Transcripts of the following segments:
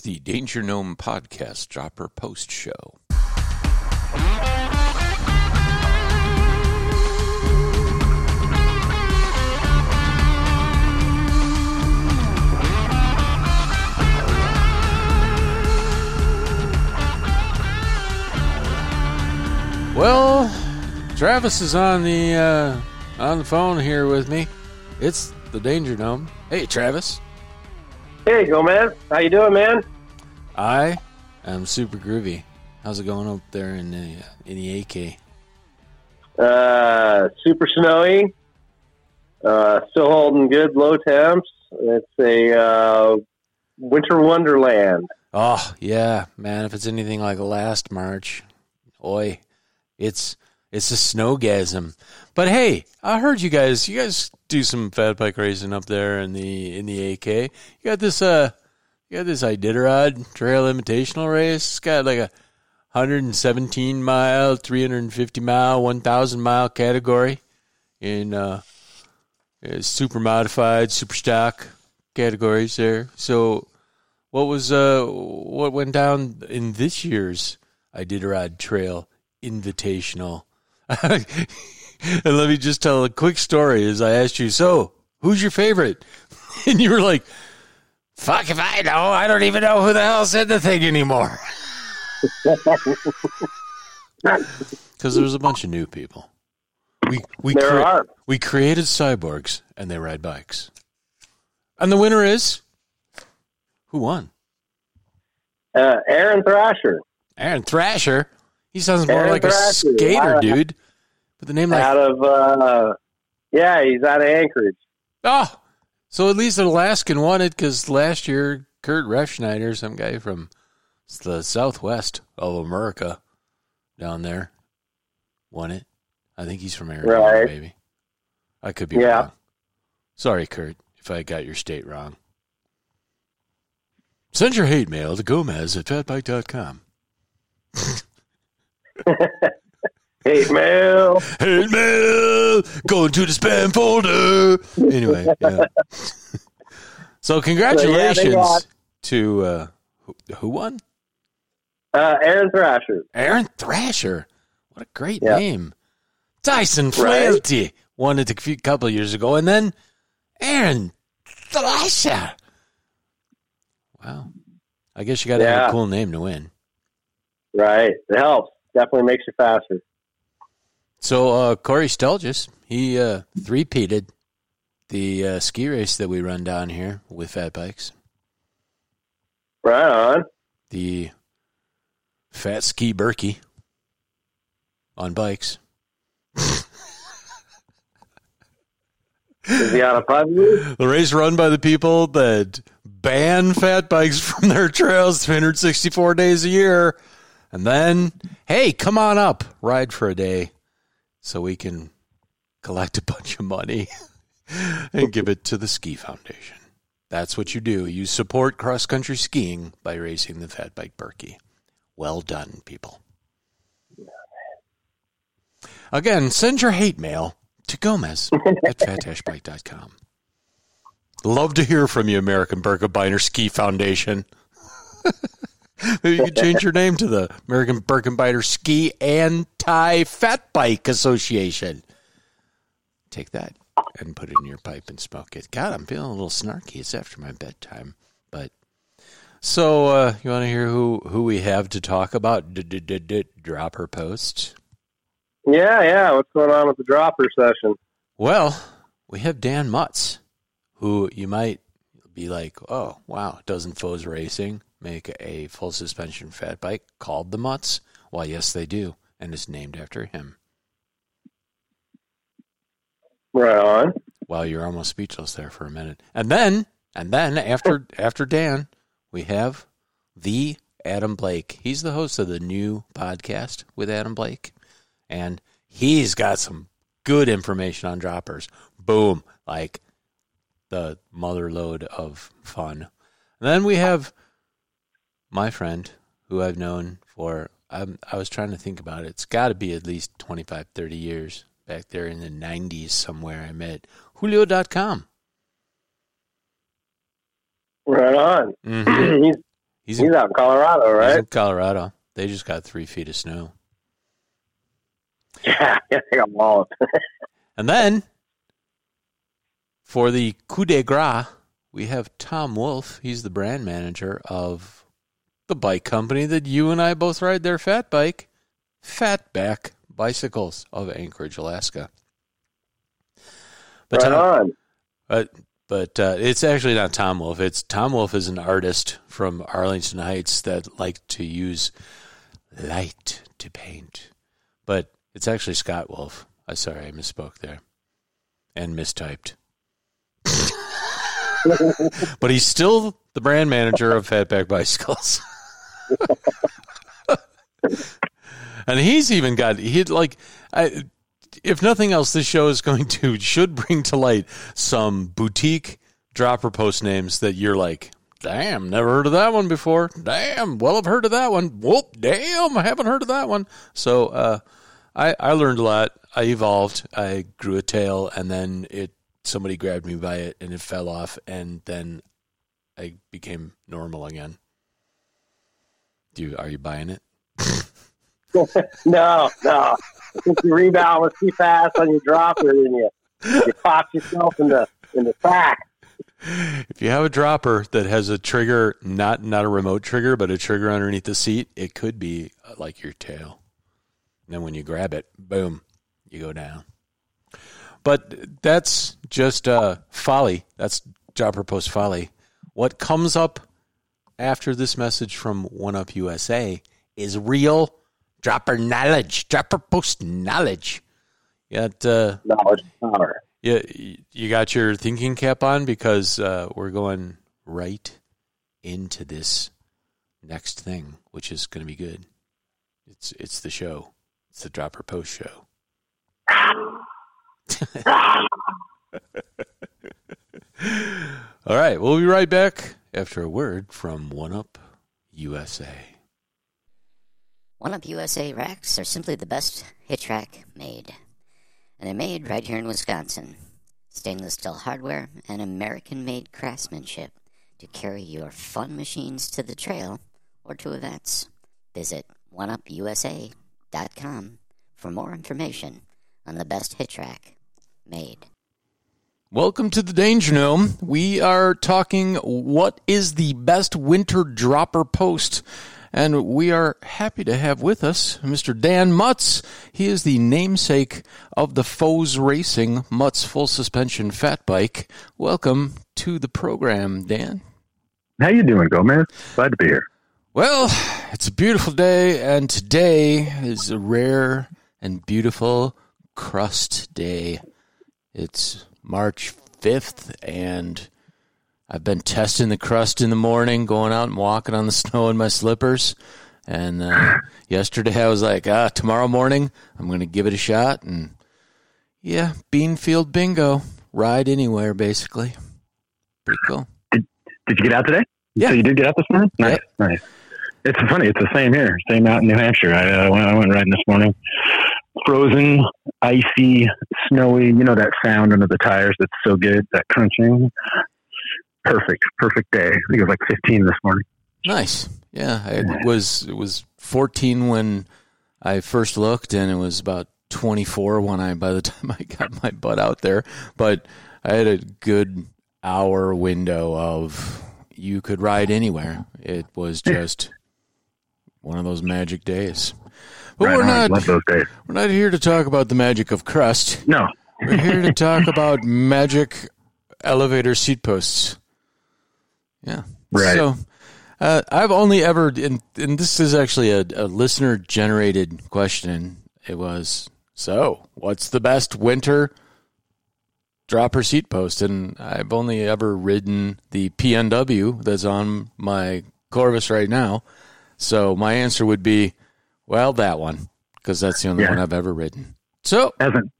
It's the Danger Gnome Podcast Dropper Post Show. Well, Travis is on the uh, on the phone here with me. It's the Danger Gnome. Hey, Travis. Hey, go man. How you doing, man? I am super groovy. How's it going up there in the in the AK? Uh, super snowy. Uh, still holding good low temps. It's a uh, winter wonderland. Oh yeah, man! If it's anything like last March, oi, it's it's a snowgasm. But hey, I heard you guys you guys do some fat bike racing up there in the in the AK. You got this uh you got this Iditarod Trail Invitational race. It's got like a 117 mile, 350 mile, 1000 mile category in uh super modified, super stock categories there. So what was uh what went down in this year's Iditarod Trail Invitational? and let me just tell a quick story as I asked you, so who's your favorite? And you were like, fuck if I know. I don't even know who the hell said the thing anymore. Because there was a bunch of new people. We we There crea- are. we created cyborgs and they ride bikes. And the winner is who won? Uh, Aaron Thrasher Aaron Thrasher. He sounds more Aaron like a Thrasher. skater, Wow. dude. With the name like out of uh, yeah, he's out of Anchorage. Oh, so at least an Alaskan won it because last year Kurt Refsnider, some guy from the southwest of America down there, won it. I think he's from Arizona, Right. maybe. I could be Yeah. wrong. Sorry, Kurt, if I got your state wrong. Send your hate mail to Gomez at fatbike.com. Hate mail. Hate mail going to the spam folder. Anyway, yeah. so congratulations got- to uh, who, who won? Uh, Aaron Thrasher. Aaron Thrasher. What a great Yeah. name. Tyson Flaherty won it a few couple years ago, and then Aaron Thrasher. Wow. I guess you got to have a cool name to win. Right. It helps. Definitely makes you faster. So uh, Corey Stelgis, he uh, three-peated the uh, ski race that we run down here with Fat Bikes. Right on. The Fat Ski Birkie on bikes. Is he on a puppy? The race run by the people that ban fat bikes from their trails 364 days a year. And then, hey, come on up, ride for a day so we can collect a bunch of money and give it to the Ski Foundation. That's what you do. You support cross country skiing by racing the Fat Bike Birkie. Well done, people. Again, send your hate mail to Gomez at fatashbike.com. Love to hear from you, American Birkenbeiner Ski Foundation. Maybe you could change your name to the American Birkenbeiner Ski Anti Fat Bike Association. Take that and put it in your pipe and smoke it. God, I'm feeling a little snarky. It's after my bedtime, but so uh, you want to hear who who we have to talk about? Drop her post. Yeah, yeah. What's going on with the dropper session? Well, we have Dan Mutz, who you might be like, oh, wow, doesn't Foes Racing make a full suspension fat bike called the Mutz? Why, yes, they do, and it's named after him. Right on. Wow, you're almost speechless there for a minute. And then, and then after after Dan, we have the Adam Blake. He's the host of the new podcast with Adam Blake, and he's got some good information on droppers. Boom, like the mother load of fun. And then we have my friend who I've known for I'm, I was trying to think about it. It's got to be at least 25, 30 years back there in the 90s somewhere. I met Julio.com. Right on. Mm-hmm. he's He's He's in, out in Colorado, he's right? in Colorado. They just got three feet of snow. Yeah, yeah, I got. And then for the coup de grace, we have Tom Wolf. He's the brand manager of the bike company that you and I both ride their fat bike, Fatback Bicycles of Anchorage, Alaska. But right Tom, on. but but uh, it's actually not Tom Wolf. It's Tom Wolf is an artist from Arlington Heights that like to use light to paint. But it's actually Scott Wolf. I sorry, I misspoke there and mistyped. but he's still the brand manager of Fatback Bicycles. And he's even got he like I if nothing else, this show is going to should bring to light some boutique dropper post names that you're like, damn, never heard of that one before. Damn, well, I've heard of that one. Whoop, damn, I haven't heard of that one. So uh, I I learned a lot. I evolved. I grew a tail, and then it somebody grabbed me by it, and it fell off, and then I became normal again. Do you are you buying it? No, no. I think you rebound was too fast on your dropper and you, you popped yourself in the in the sack. If you have a dropper that has a trigger, not not a remote trigger, but a trigger underneath the seat, it could be uh, like your tail. And then when you grab it, boom, you go down. But that's just uh, folly. That's dropper post folly. What comes up after this message from One Up USA is real dropper knowledge, dropper post knowledge. Got uh, Knowledge power. yeah, you got your thinking cap on because uh, we're going right into this next thing, which is going to be good. It's it's the show. It's the dropper post show. All right, we'll be right back after a word from One Up USA. One Up USA racks are simply the best hitch rack made. And they're made right here in Wisconsin. Stainless steel hardware and American made craftsmanship to carry your fun machines to the trail or to events. Visit oneupusa.com for more information on the best hitch rack made. Welcome to the Danger Gnome. We are talking what is the best winter dropper post. And we are happy to have with us Mr. Dan Mutz. He is the namesake of the Foes Racing Mutz Full Suspension Fat Bike. Welcome to the program, Dan. How you doing, Gomez? Glad to be here. Well, it's a beautiful day, and today is a rare and beautiful crust day. It's March 5th, and I've been testing the crust in the morning, going out and walking on the snow in my slippers. And uh, yesterday I was like, ah, tomorrow morning I'm going to give it a shot. And yeah, Beanfield Bingo. Ride anywhere, basically. Pretty cool. Did you get out today? Yeah. So you did get out this morning? Nice, Yep. nice. It's funny. It's the same here. Same out in New Hampshire. I, uh, went, I went riding this morning. Frozen, icy, snowy. You know that sound under the tires that's so good, that crunching. Perfect, perfect day. I think it was like 15 this morning. Nice. Yeah, it was it was 14 when I first looked, and it was about 24 when I by the time I got my butt out there. But I had a good hour window of you could ride anywhere. It was just one of those magic days. But Right we're on. not Love those days. we're not here to talk about the magic of crust. No. We're here to talk about magic elevator seat posts. Yeah. Right. So uh, I've only ever, and, and this is actually a, a listener generated question. It was, so what's the best winter dropper seat post? And I've only ever ridden the PNW that's on my Corvus right now. So my answer would be, well, that one, because that's the only Yeah. one I've ever ridden. So Hasn't,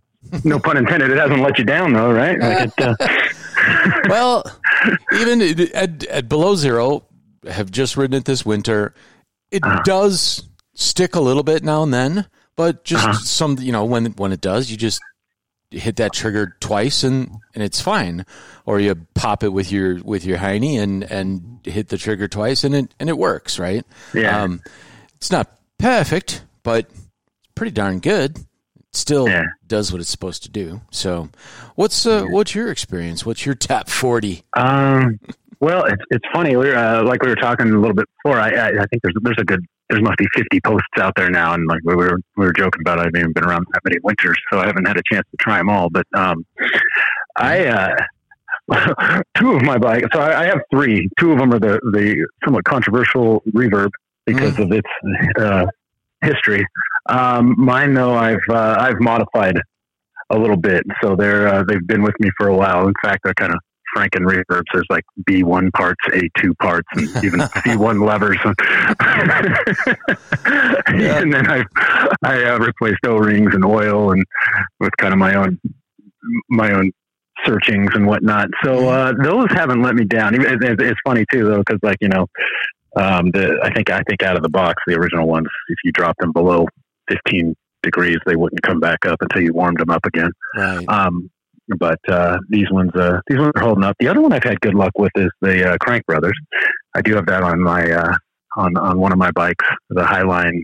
no pun intended. It hasn't let you down though, right? Like it, uh, well, even at, at below zero, have just ridden it this winter. It Uh-huh. does stick a little bit now and then, but just Uh-huh. some, you know, when when it does, you just hit that trigger twice and, and it's fine, or you pop it with your with your hiney and and hit the trigger twice and it and it works, right? Yeah. Um, it's not perfect, but it's pretty darn good. It still Yeah. does what it's supposed to do. So, what's uh, what's your experience? What's your top forty? Um, well, it's it's funny. We were, uh, like we were talking a little bit before. I, I I think there's there's a good there must be 50 posts out there now, and like we were we were joking about, I haven't even been around that many winters, so I haven't had a chance to try them all. But um, I uh, two of my bikes. So I, I have three. Two of them are the the somewhat controversial reverb because of its uh, history. Um, mine though, I've uh, I've modified a little bit, so they're uh, they've been with me for a while. In fact, they're kind of Franken reverbs. There's like B one parts, A two parts, and even C one levers. And then I I uh, replaced O rings and oil, and with kind of my own my own searchings and whatnot. So uh, those haven't let me down. Even- it- it- It's funny too, though, because like you know, um, the I think I think out of the box, the original ones, if you drop them below 15 degrees, they wouldn't come back up until you warmed them up again. Right. Um, but uh, these ones, uh, these ones are holding up. The other one I've had good luck with is the uh, Crank Brothers. I do have that on my uh, on on one of my bikes, the Highline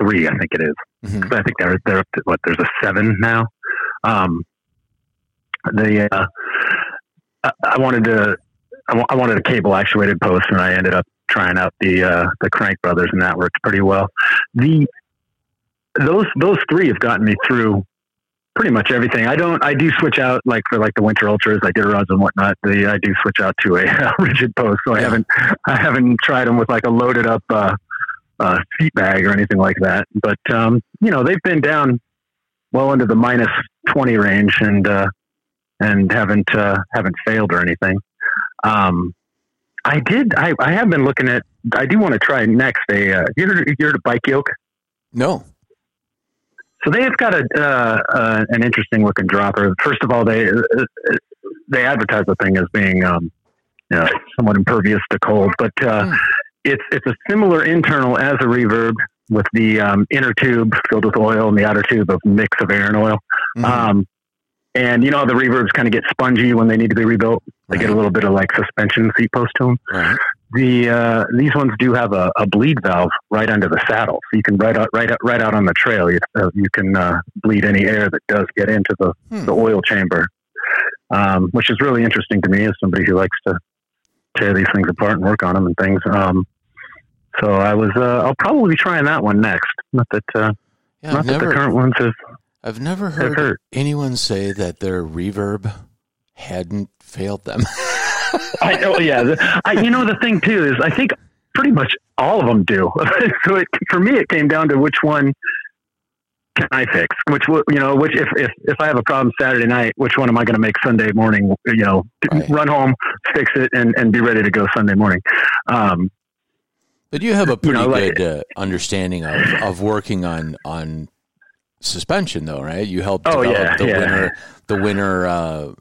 Three, I think it is. Mhm. I think they're they're up to, what there's a seven now. Um, the uh, I, I wanted to I, wa- I wanted a cable actuated post, and I ended up trying out the uh, the Crank Brothers, and that worked pretty well. The those those three have gotten me through pretty much everything. I don't. I do switch out like for like the winter ultras, like rods and whatnot. The I do switch out to a rigid post, so I Yeah. haven't I haven't tried them with like a loaded up uh, uh, seat bag or anything like that. But um, you know, they've been down well into the minus twenty range and uh, and haven't uh, haven't failed or anything. Um, I did. I, I have been looking at. I do want to try next a. Uh, you heard, you heard of bike yoke? No. So they have got a uh, uh, an interesting looking dropper. First of all, they uh, they advertise the thing as being um, you know, somewhat impervious to cold, but uh, Hmm. it's it's a similar internal as a reverb with the um, inner tube filled with oil and the outer tube of mix of air and oil. Mhm. Um, and you know how the reverbs kind of get spongy when they need to be rebuilt. They get a little bit of like suspension seat post to them Right. the uh, these ones do have a, a bleed valve right under the saddle, so you can right out right out, right out on the trail. You, uh, you can uh, bleed any air that does get into the, Hmm. the oil chamber, um, which is really interesting to me as somebody who likes to tear these things apart and work on them and things. Um, so I was uh, I'll probably be trying that one next. Not that uh, Yeah, not that the current ones have, I've never heard anyone say that their reverb hadn't failed them. I know, yeah. The- I, you know, the thing too is, I think pretty much all of them do. so it, for me, it came down to which one can I fix? Which you know, which if if if I have a problem Saturday night, which one am I going to make Sunday morning? You know, Right. run home, fix it, and and be ready to go Sunday morning. Um, But you have a pretty know, like- good uh, understanding of, of working on on suspension, though, right? You helped Oh, develop yeah, the yeah. winter the winner. Uh,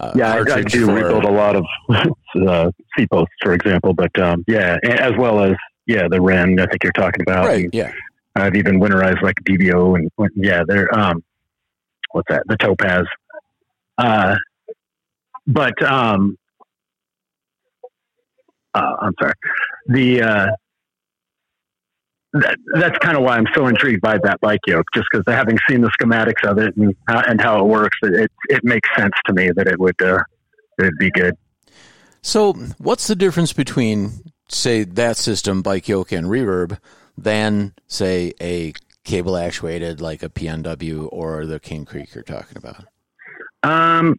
uh, yeah, I, I do for- rebuild a lot of uh, seat posts, for example. But um, yeah, as well as yeah, the Ren. I think you're talking about. Right. Yeah. I've even winterized like DVO and yeah, they're um, what's that? The Topaz. Uh, but um, uh, I'm sorry. The uh, that, that's kind of why I'm so intrigued by that bike yoke, just because having seen the schematics of it and how, and how it works, it, it it makes sense to me that it would uh, it would be good. So, what's the difference between, say, that system, bike yoke and reverb, than, say, a cable actuated like a PNW or the King Creek you're talking about? Um,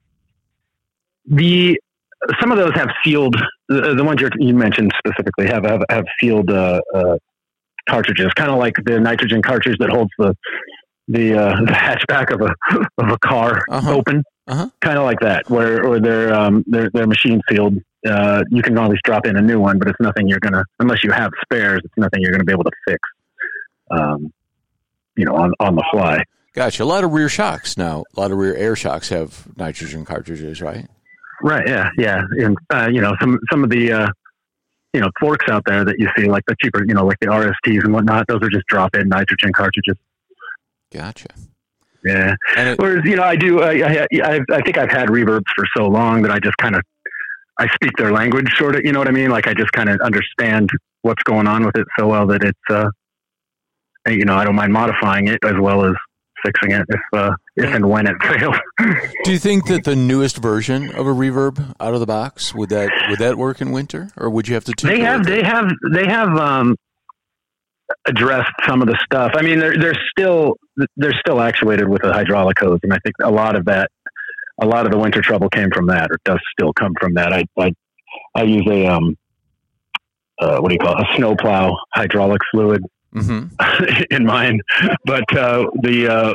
the some of those have sealed. The, the ones you're, you mentioned specifically have have, have sealed uh, uh, cartridges, kind of like the nitrogen cartridge that holds the the, uh, the hatchback of a of a car Uh-huh. open. Uh-huh. Kind of like that, where or they're um, they're they're machine sealed. Uh, you can always drop in a new one, but it's nothing you're gonna unless you have spares. It's nothing you're gonna be able to fix. Um, you know, on on the fly. Gotcha. A lot of rear shocks now. A lot of rear air shocks have nitrogen cartridges, right? Right. Yeah. Yeah. And uh, you know, some some of the uh, you know forks out there that you see, like the cheaper, you know, like the RSTs and whatnot. Those are just drop-in nitrogen cartridges. Gotcha. Yeah. It, Whereas, you know, I do, I, I, I, I think I've had reverbs for so long that I just kind of, I speak their language sort of, you know what I mean? Like I just kind of understand what's going on with it so well that it's, uh, you know, I don't mind modifying it as well as fixing it if, uh, if and when it fails. do you think that the newest version of a reverb out of the box would that would that work in winter, or would you have to? they have, they have, they have, um, addressed some of the stuff. I mean, they're, they're still, they're still actuated with a hydraulic hose. And I think a lot of that, a lot of the winter trouble came from that or does still come from that. I, I, I use a, um, uh, what do you call it? A snowplow hydraulic fluid Mhm. in mine, but, uh, the, uh,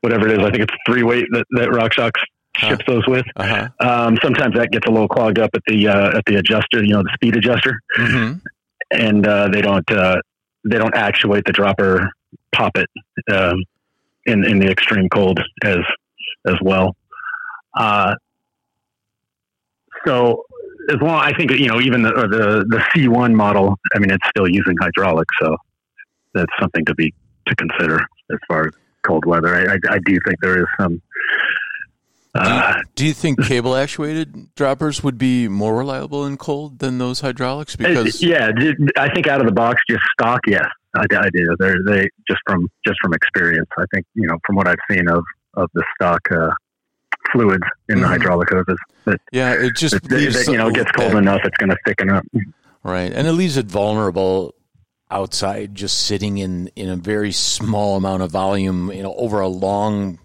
whatever it is, I think it's three weight that, that RockShox ships those with. Uh-huh. Um, sometimes that gets a little clogged up at the, uh, at the adjuster, you know, the speed adjuster Mhm. and uh, they don't uh, they don't actuate the dropper poppet um, in in the extreme cold as as well. Uh, so as long I think you know even the or the the C one model, I mean it's still using hydraulics, so that's something to be to consider as far as cold weather. I, I, I do think there is some. Uh, Do you think cable actuated droppers would be more reliable in cold than those hydraulics? Uh, Because yeah, I think out of the box, just stock. Yes, I, I do. They're they just from just from experience. I think you know from what I've seen of of the stock uh, fluids in the Mhm. hydraulic hoses that, yeah, it just that, that, you know gets cold enough, it's going to thicken up. Right. And it leaves it vulnerable outside just sitting in in a very small amount of volume, you know, over a long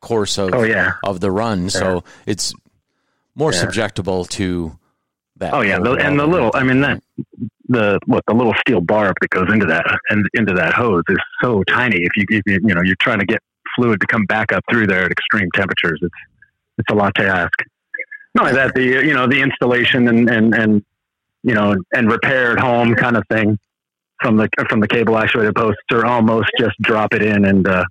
course of Oh yeah, of the run. So it's more Yeah. subjectable to that. oh yeah, the, and the little. I mean that the what the little steel barb that goes into that and into that hose is so tiny. If you if you you know you're trying to get fluid to come back up through there at extreme temperatures, it's it's a lot to ask. Not only that, the you know the installation and and and you know and repair at home kind of thing from the from the cable actuated posts are almost just drop it in and uh,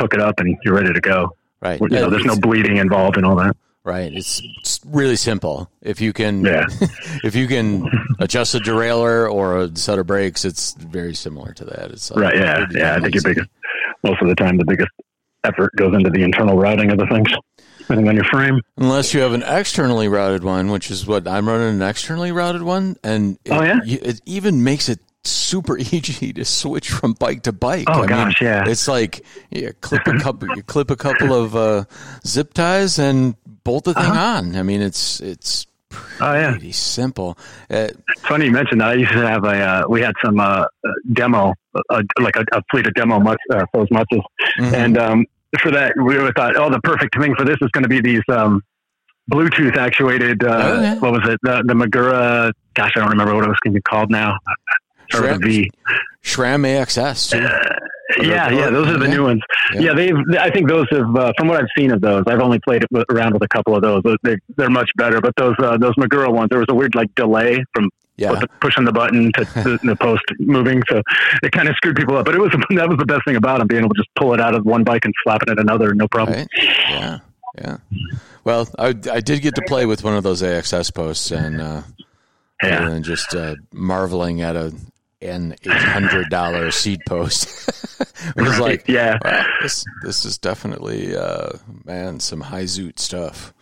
hook it up and you're ready to go. Right. You know, there's no bleeding involved and all that. Right. It's, it's really simple. If you can, Yeah. if you can adjust a derailleur or a set of brakes, it's very similar to that. It's like Right. Yeah. Yeah. I think your biggest most of the time the biggest effort goes into the internal routing of the things, depending on your frame. Unless you have an externally routed one, which is what I'm running an externally routed one, and it, Oh, yeah? it even makes it super easy to switch from bike to bike. Oh, I mean, gosh, yeah. it's like you clip a couple, you clip a couple of uh, zip ties and bolt the thing on. I mean, it's it's Oh yeah. pretty simple. Uh, funny you mentioned that. I used to have a. Uh, we had some uh, uh, demo, uh, like a, a fleet of demo uh, those mutzes, mhm. and um, for that we thought, oh, the perfect thing for this is going to be these um, Bluetooth actuated. Uh, Oh, yeah. What was it? The, the Magura. Gosh, I don't remember what it was going to be called now. Start a V. SRAM AXS too. Yeah, yeah, those are the Yeah. new ones. Yeah. Yeah, they've. I think those have, uh, from what I've seen of those, I've only played it around with a couple of those. They, they're much better. But those uh, those Magura ones, there was a weird like delay from Yeah, the, pushing the button to the, the post moving, so it kind of screwed people up. But it was that was the best thing about them, being able to just pull it out of one bike and slap it at another, no problem. right. Yeah, yeah. Well, I I did get to play with one of those AXS posts, and uh, Yeah. than just uh, marveling at a an eight hundred dollar seat post. it was like, yeah, wow, this this is definitely uh, man some high zoot stuff.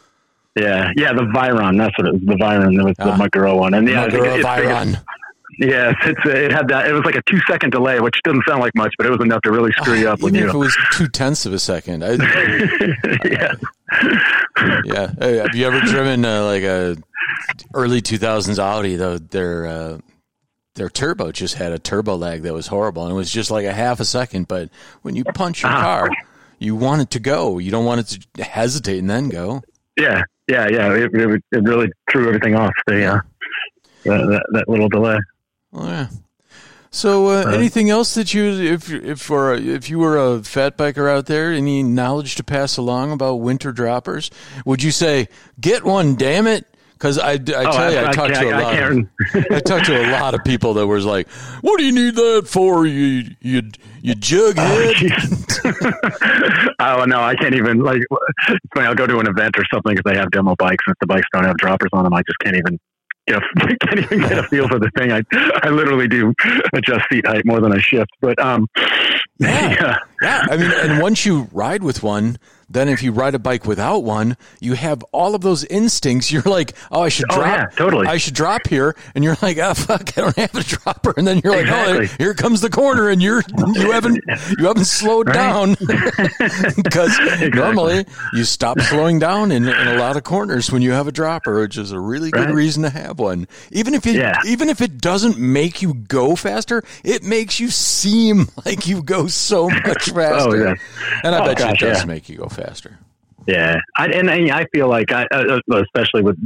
yeah, yeah. The Vyron, that's what it was. The Vyron, it was the Ah. Magura one, and yeah, I think Vyron. Yes, it's it had that. It was like a two second delay, which doesn't sound like much, but it was enough to really screw you up Even you. if it was two tenths of a second. I, yeah. yeah. Hey, have you ever driven uh, like a early two thousands Audi? Though their uh, their turbo just had a turbo lag that was horrible, and it was just like a half a second. But when you punch your Ah. car, you want it to go. You don't want it to hesitate and then go. Yeah, yeah, yeah. It, it, it really threw everything off. The uh, that, that, that little delay. Oh, yeah. So, uh, anything else that you, if if for if you were a fat biker out there, any knowledge to pass along about winter droppers? Would you say get one? Damn it! Because I, I tell Oh, you, I, talked to a I lot. Of. I talked to a lot of people that was like, "What do you need that for? You you you jughead." oh no, I can't even like. It's funny. I'll go to an event or something if they have demo bikes, and if the bikes don't have droppers on them, I just can't even get a, can't even get a feel for the thing. I I literally do adjust seat height more than I shift. But um, Yeah. yeah, Yeah, I mean, and once you ride with one, then if you ride a bike without one, you have all of those instincts. You're like, oh, I should Oh, drop. yeah, totally. I should drop here, and you're like, oh fuck, I don't have a dropper. And then you're like, oh, here comes the corner, and you're you haven't you haven't slowed Right. down because normally you stop slowing down in, in a lot of corners when you have a dropper, which is a really good Right. reason to have one. Even if it Yeah. even if it doesn't make you go faster, it makes you seem like you go so much faster. Oh, yeah. And I Oh, bet you it does yeah. make you go faster. Yeah, I, and I, I feel like I, uh, especially with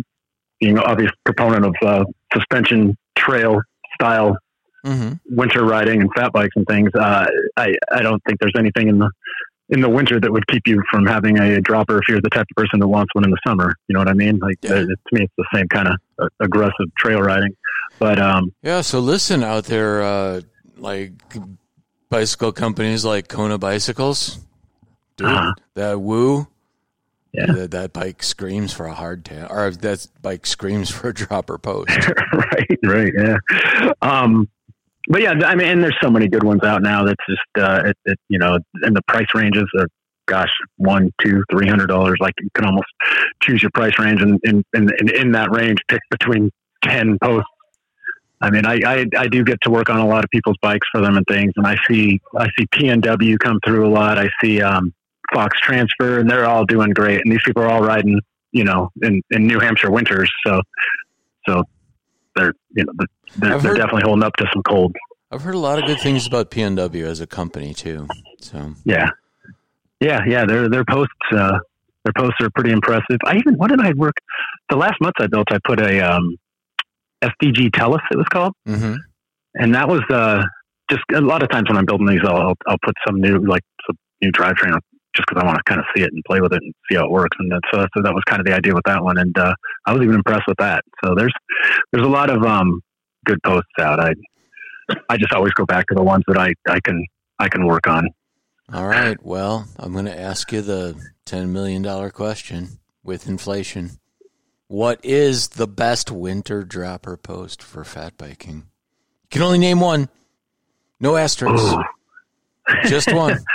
being an obvious proponent of uh, suspension trail style hmm winter riding and fat bikes and things. Uh, I I don't think there's anything in the in the winter that would keep you from having a dropper if you're the type of person that wants one in the summer. You know what I mean? Like Yeah. uh, to me, it's the same kind of uh, aggressive trail riding. But um, Yeah, so listen out there, uh, like bicycle companies like Kona Bicycles. Dude, Uh-huh. that woo. Yeah. That, that bike screams for a hard tail, or that bike screams for a dropper post. right, right, yeah. Um, but yeah, I mean, and there's so many good ones out now. That's just uh, it, it, you know, and the price ranges are, gosh, one, two, three hundred dollars. Like you can almost choose your price range, and in in, in, in that range, pick between ten posts. I mean, I, I I do get to work on a lot of people's bikes for them and things, and I see I see PNW come through a lot. I see um, Fox Transfer, and they're all doing great. And these people are all riding, you know, in, in New Hampshire winters. So so they're you know they're, they're heard- definitely holding up to some cold. I've heard a lot of good things about PNW as a company too. So Yeah, yeah, yeah. Their their posts uh, their posts are pretty impressive. I even what did I work the last month I built? I put a um, SDG Tellis it was called, hmm and that was uh, just a lot of times when I'm building these, I'll I'll, put some new like some new drivetrain just because I want to kind of see it and play with it and see how it works. And that, so, so that was kind of the idea with that one. And uh, I was even impressed with that. So there's there's a lot of um, good posts out. I I just always go back to the ones that I, I can I can work on. All right. Well, I'm going to ask you the $10 million question with inflation. What is the best winter dropper post for fat biking? You can only name one. No asterisks. Just one.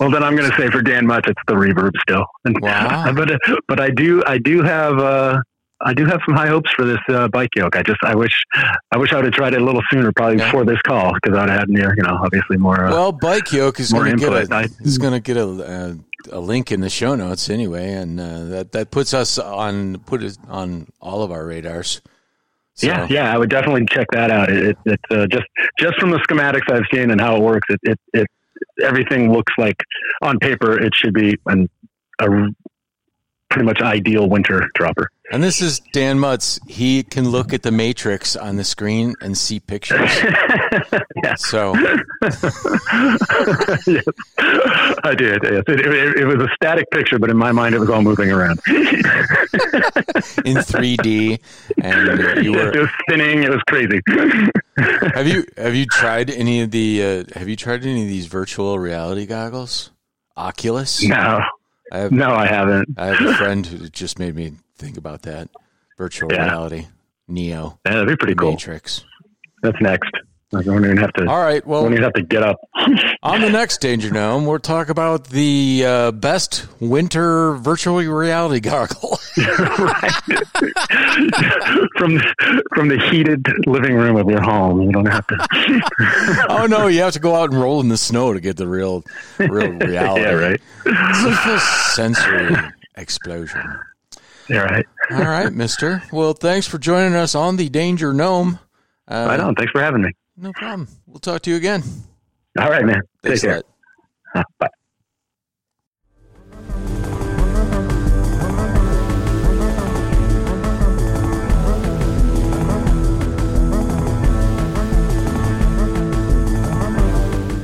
Well, then I'm going to say for Dan Mutz, it's the reverb still. Wow. but but I do I do have uh, I do have some high hopes for this uh, bike yoke. I just I wish I wish I would have tried it a little sooner, probably Yeah. before this call, because I'd have had near you know obviously more. Uh, Well, Bike Yoke is going to get a I- is going to get a, a link in the show notes anyway, and uh, that that puts us on put it on all of our radars. So, yeah, yeah, I would definitely check that out. It, it, it's uh, just just from the schematics I've seen and how it works. It it, it everything looks like on paper it should be an, a pretty much ideal winter dropper. And this is Dan Mutz. He can look at the matrix on the screen and see pictures. yeah. So yes, I did. Yes. It, it, it was a static picture, but in my mind, it was all moving around. in 3D, and you Yes, it were. was spinning. It was crazy. Have you have you tried any of the uh, Have you tried any of these virtual reality goggles? Oculus. no, I have no, I haven't. I have a friend who just made me think about that. Virtual Yeah. reality, Neo, Yeah, that'd be pretty cool. Matrix. That's next. I don't even have to. All right. Well, don't even have to get up. on the next Danger Gnome, we'll talk about the uh, best winter virtual reality goggle. from from the heated living room of your home. You don't have to. oh no, you have to go out and roll in the snow to get the real, real reality. yeah, right. It's a sensory explosion. Yeah, right. All right, Mister. Well, thanks for joining us on the Danger Gnome. Uh, Right on. Thanks for having me. No problem. We'll talk to you again. All right, man. Thanks Take care. Bye.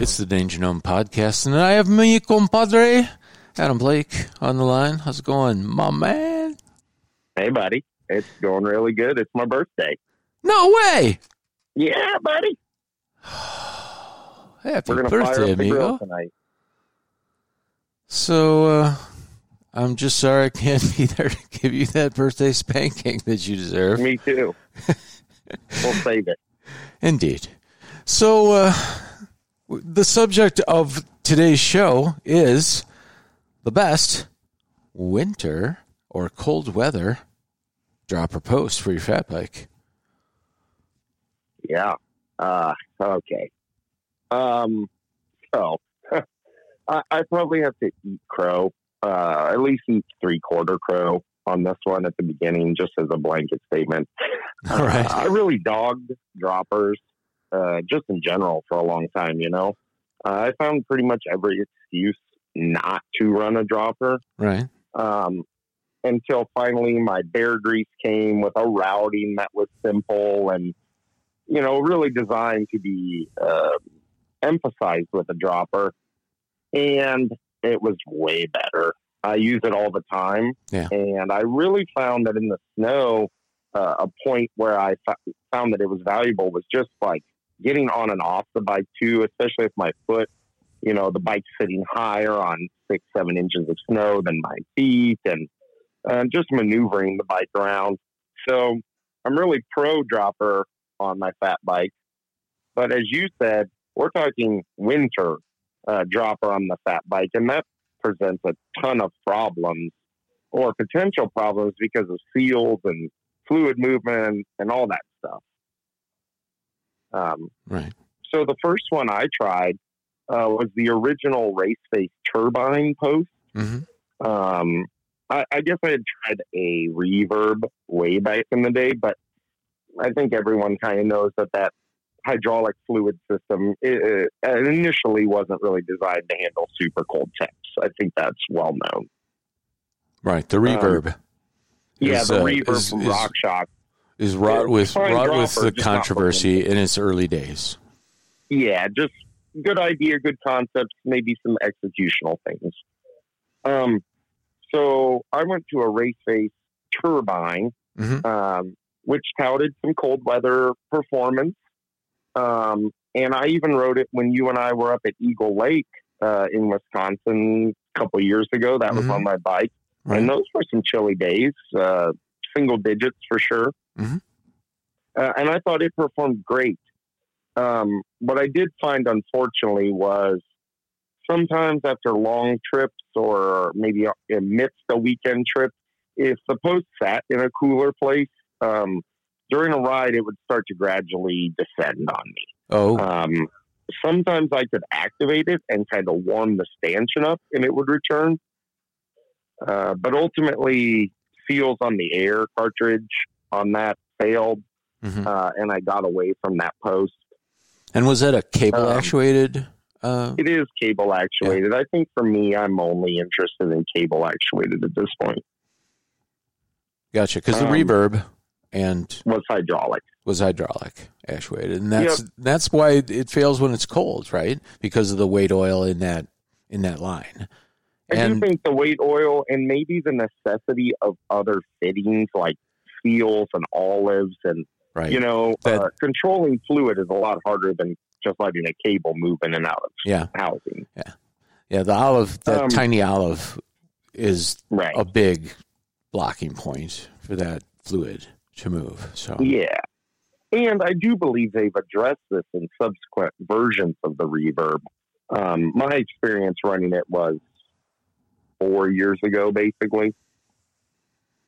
It's the Danger Gnome podcast, and I have me compadre Adam Blake on the line. How's it going, my man? Hey, buddy. It's going really good. It's my birthday. No way! Yeah, buddy. Happy We're gonna fire birthday, up the grill amigo. tonight. So, uh, I'm just sorry I can't be there to give you that birthday spanking that you deserve. Me too. we'll save it. Indeed. So, uh, The subject of today's show is the best winter or cold weather dropper post for your fat bike. Yeah. Uh, okay. Um, so I, I probably have to eat crow, uh, at least eat three quarter crow on this one at the beginning, just as a blanket statement. All right. Uh, I really dogged droppers, uh, just in general for a long time, you know. Uh, I found pretty much every excuse not to run a dropper Right. um, until finally my Beargrease came with a routing that was simple and you know really designed to be uh, emphasized with a dropper and it was way better i use it all the time Yeah. and i really found that in the snow uh, a point where i f- found that it was valuable was just like getting on and off the bike too especially if my foot you know, the bike's sitting higher on six, seven inches of snow than my feet and uh, just maneuvering the bike around. So I'm really pro dropper on my fat bike. But as you said, we're talking winter uh, dropper on the fat bike, and that presents a ton of problems or potential problems because of seals and fluid movement and all that stuff. Um, Right. so the first one I tried uh, was the original race face turbine post. hmm Um, I, I guess I had tried a reverb way back in the day, but I think everyone kind of knows that that hydraulic fluid system uh, uh, initially wasn't really designed to handle super cold temps. I think that's well known. Right. The reverb Yeah, Is, the uh, reverb is- from is- RockShox. is wrought with wrought with the just not for controversy in its early days. Yeah, just good idea, good concepts, maybe some executional things. Um, so I went to a race face turbine, Mhm. um, which touted some cold weather performance. Um, and I even wrote it when you and I were up at Eagle Lake uh, in Wisconsin a couple years ago. That was Mhm. on my bike. Right. And those were some chilly days, uh, single digits for sure. Mhm. Uh, and I thought it performed great. Um, what I did find, unfortunately, was sometimes after long trips or maybe amidst a weekend trip, if the post sat in a cooler place, um, during a ride, it would start to gradually descend on me. Oh, Um, sometimes I could activate it and kind of warm the stanchion up and it would return. Uh, but ultimately, seals on the air cartridge on that failed, mhm. uh, and I got away from that post. and was that a cable um, actuated? Uh, It is cable actuated. I think for me, I'm only interested in cable actuated at this point. gotcha. Because the um, reverb and Was hydraulic. was hydraulic actuated, and that's that's why it, it fails when it's cold, right? Because of the weight oil in that in that line. I And do think the weight oil and maybe the necessity of other fittings like seals and olives and right, you know That- uh, controlling fluid is a lot harder than just letting a cable move in and out of yeah, housing. Yeah, yeah. The olive, that Um, tiny olive, is Right. a big blocking point for that fluid to move. So Yeah. And I do believe they've addressed this in subsequent versions of the reverb. Um, my experience running it was four years ago, basically.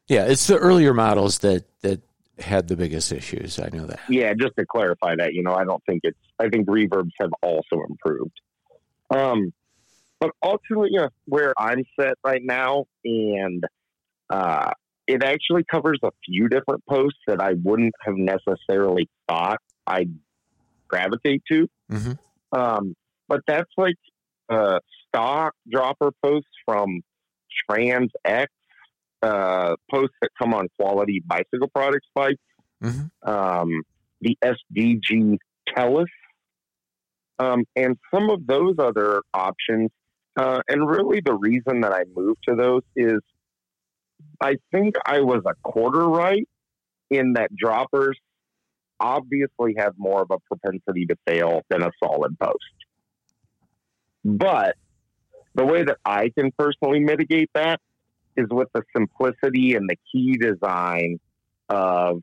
yeah, it's the earlier models that that had the biggest issues. I know that. Yeah, just to clarify that, you know, I don't think it's, I think reverbs have also improved. Um, but ultimately, you know, where I'm set right now, and uh, it actually covers a few different posts that I wouldn't have necessarily thought I'd gravitate to. Mhm. Um, but that's like uh, stock dropper posts from Trans X, uh, posts that come on quality bicycle products bikes Mhm. um, the SDG Tellis, um, and some of those other options. Uh, and really, the reason that I moved to those is I think I was a quarter right in that droppers obviously have more of a propensity to fail than a solid post. But the way that I can personally mitigate that is with the simplicity and the key design of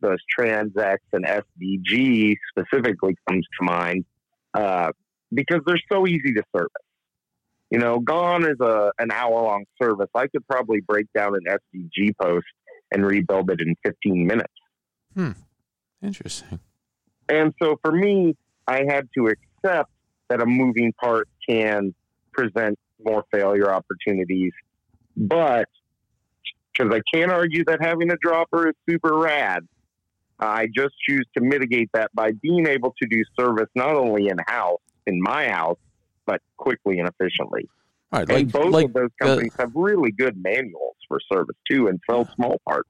those TranzX and SDG specifically comes to mind. Uh, because they're so easy to service. You know, Gone is a an hour long service. I could probably break down an SDG post and rebuild it in 15 minutes. Hmm. Interesting. And so for me, I had to accept that a moving part can present more failure opportunities. But because I can't argue that having a dropper is super rad, I just choose to mitigate that by being able to do service not only in house, in my house, but quickly and efficiently. All right, and both like of those companies have really good manuals for service too and sell small parts.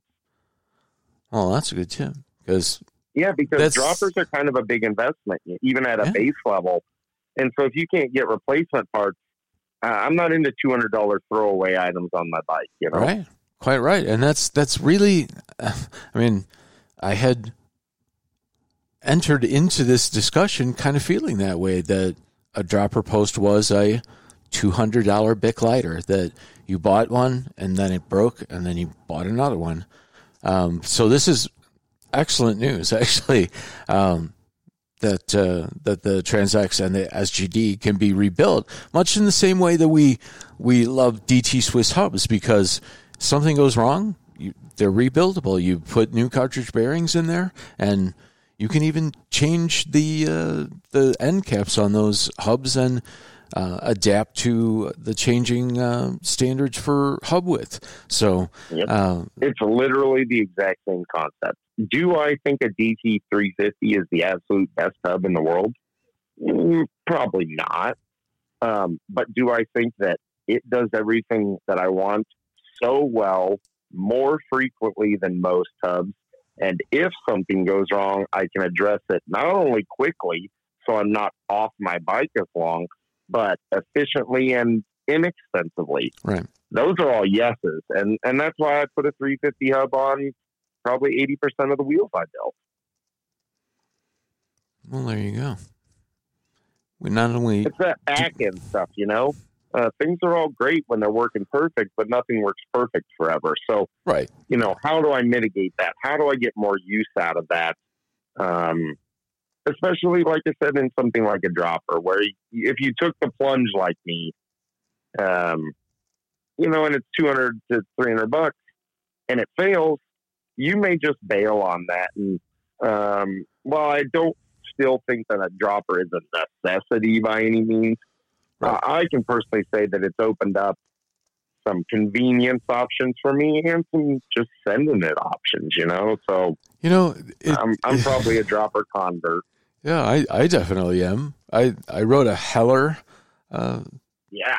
oh, that's a good tip because Yeah, because droppers are kind of a big investment, even at a Yeah. base level. And so if you can't get replacement parts, uh, I'm not into two hundred dollar throwaway items on my bike. You know, right, quite right, and that's that's really, I mean, I had entered into this discussion kind of feeling that way that a dropper post was a two hundred dollar Bic lighter that you bought one and then it broke and then you bought another one. Um, so this is excellent news, actually. Um, that uh, that the TranzX and the SDG can be rebuilt, much in the same way that we we love DT Swiss hubs because something goes wrong, you, they're rebuildable. You put new cartridge bearings in there, and you can even change the uh, the end caps on those hubs and uh, adapt to the changing uh, standards for hub width. So, Yep. uh, it's literally the exact same concept. Do I think a DT 350 is the absolute best hub in the world? Mm, probably not. Um, but do I think that it does everything that I want so well, more frequently than most hubs? And if something goes wrong, I can address it not only quickly, so I'm not off my bike as long, but efficiently and inexpensively. right. Those are all yeses, and and that's why I put a 350 hub on probably 80% of the wheels I built. Well, there you go. We not only It's that back end stuff, you know. Uh, things are all great when they're working perfect, but nothing works perfect forever. So right. you know, how do I mitigate that? How do I get more use out of that? Um, especially, like I said, in something like a dropper, where if you took the plunge like me, um, you know, and it's 200 to 300 bucks and it fails, you may just bail on that. And, um, well, I don't still think that a dropper is a necessity by any means. Right. Uh, I can personally say that it's opened up some convenience options for me and some just sending it options, you know? So You know, it, I'm, I'm probably a dropper convert. yeah, I, I definitely am. I, I wrote a Heller uh, Yeah.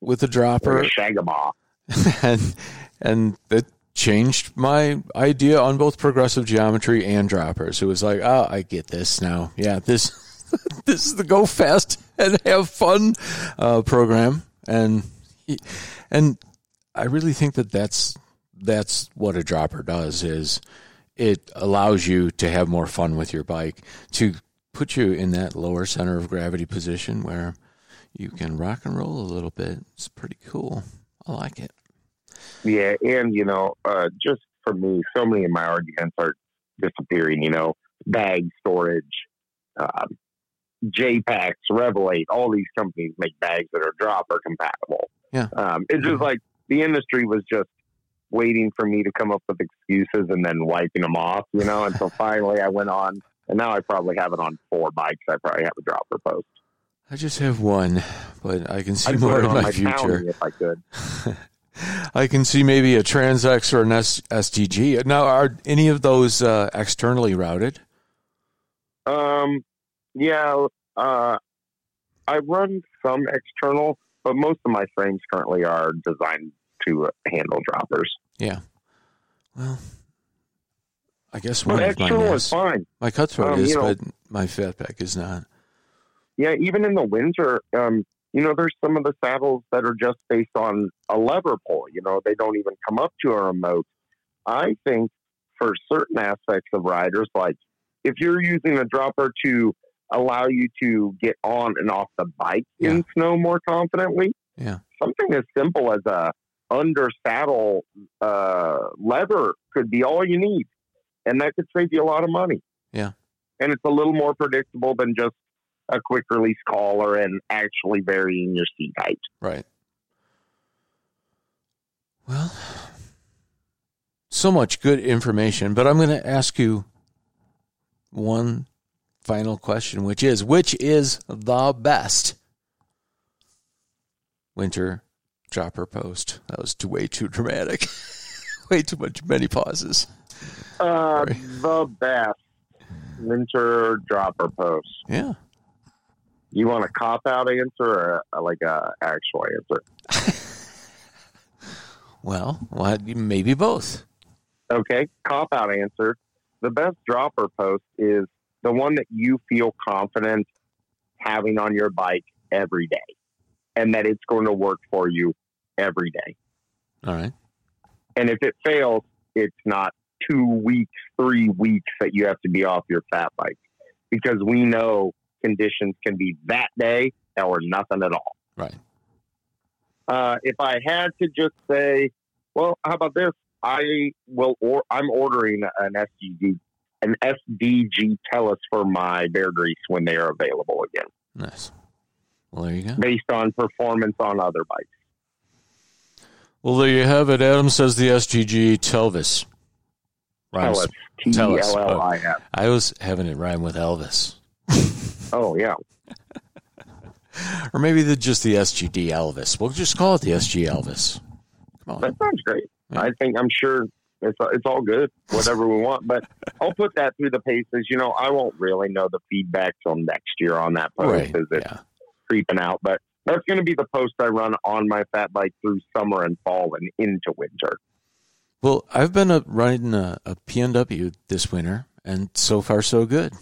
with a Or dropper, a Shagamaw. and and it changed my idea on both progressive geometry and droppers. It was like, oh, I get this now. Yeah, this this is the go fast and have fun uh, program, and and I really think that that's that's what a dropper does is it allows you to have more fun with your bike to put you in that lower center of gravity position where you can rock and roll a little bit. It's pretty cool. I like it. Yeah. And, you know, uh, just for me, so many of my arguments are disappearing, you know, bag storage, um, Jpaks, Revelate, all these companies make bags that are dropper compatible. Yeah. Um, it's just like the industry was just waiting for me to come up with excuses and then wiping them off, you know. And so finally, I went on, and now I probably have it on four bikes. I probably have a dropper post. I just have one, but I can see I'd more in my, my future. If I could. I can see maybe a TranzX or an S- SDG. Now, are any of those uh, externally routed? Um, yeah, uh, I run some external, but most of my frames currently are designed to handle droppers. Yeah. Well, I guess But one of external mine is is. fine. My cutthroat Um, is, you know- but my fatback is not. Yeah, even in the winter, um, you know, there's some of the saddles that are just based on a lever pull. You know, they don't even come up to a remote. I think for certain aspects of riders, like if you're using a dropper to allow you to get on and off the bike in snow more confidently, Yeah. something as simple as a under saddle uh, lever could be all you need, and that could save you a lot of money. Yeah. and it's a little more predictable than just a quick release collar and actually varying your seat height. Right. Well, so much good information, but I'm going to ask you one final question, which is which is the best winter dropper post? That was too, way too dramatic. way too much, many pauses. Uh, Sorry. the best winter dropper post. Yeah. You want a cop out answer or a, like a actual answer? Well, what, maybe both. Okay, cop out answer. The best dropper post is the one that you feel confident having on your bike every day and that it's going to work for you every day. All right. And if it fails, it's not two weeks, three weeks that you have to be off your fat bike because we know conditions can be that day or nothing at all. Right. Uh, if I had to just say, well, how about this? I will, or I'm ordering an SDG, an SDG Tellis for my Beargrease when they are available again, Nice. Well, there you go. based on performance on other bikes. Well, there you have it. Adam says the SDG Telvis. Rhymes. Tellis, T E L L I S. Oh, I was having it rhyme with Elvis. Oh yeah, Or maybe the, just the SGD Elvis. We'll just call it the SG Elvis. Come on. that sounds great. Yeah. I think I'm sure it's it's all good, whatever we want. But I'll put that through the paces. You know, I won't really know the feedback till next year on that post Right. as it's Yeah. creeping out. But that's going to be the post I run on my fat bike through summer and fall and into winter. Well, I've been uh riding a, a PNW this winter, and so far so good.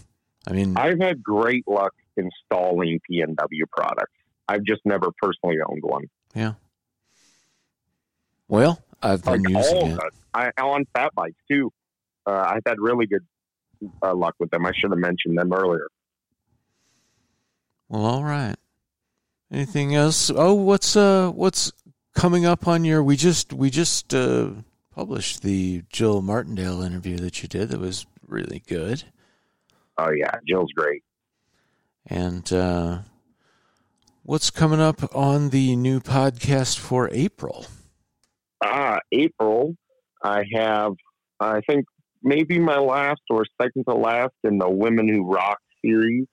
I mean, I've had great luck installing PNW products. I've just never personally owned one. Yeah. Well, I've been Like using it. it. I on fat bikes too. Uh, I've had really good uh, luck with them. I should have mentioned them earlier. Well, all right. Anything else? Oh, what's uh, what's coming up on your? We just we just uh, published the Jill Martindale interview that you did. That was really good. Oh yeah, Jill's great. And uh, what's coming up on the new podcast for April? Ah, April. I have. I think maybe my last or second to last in the Women Who Rock series,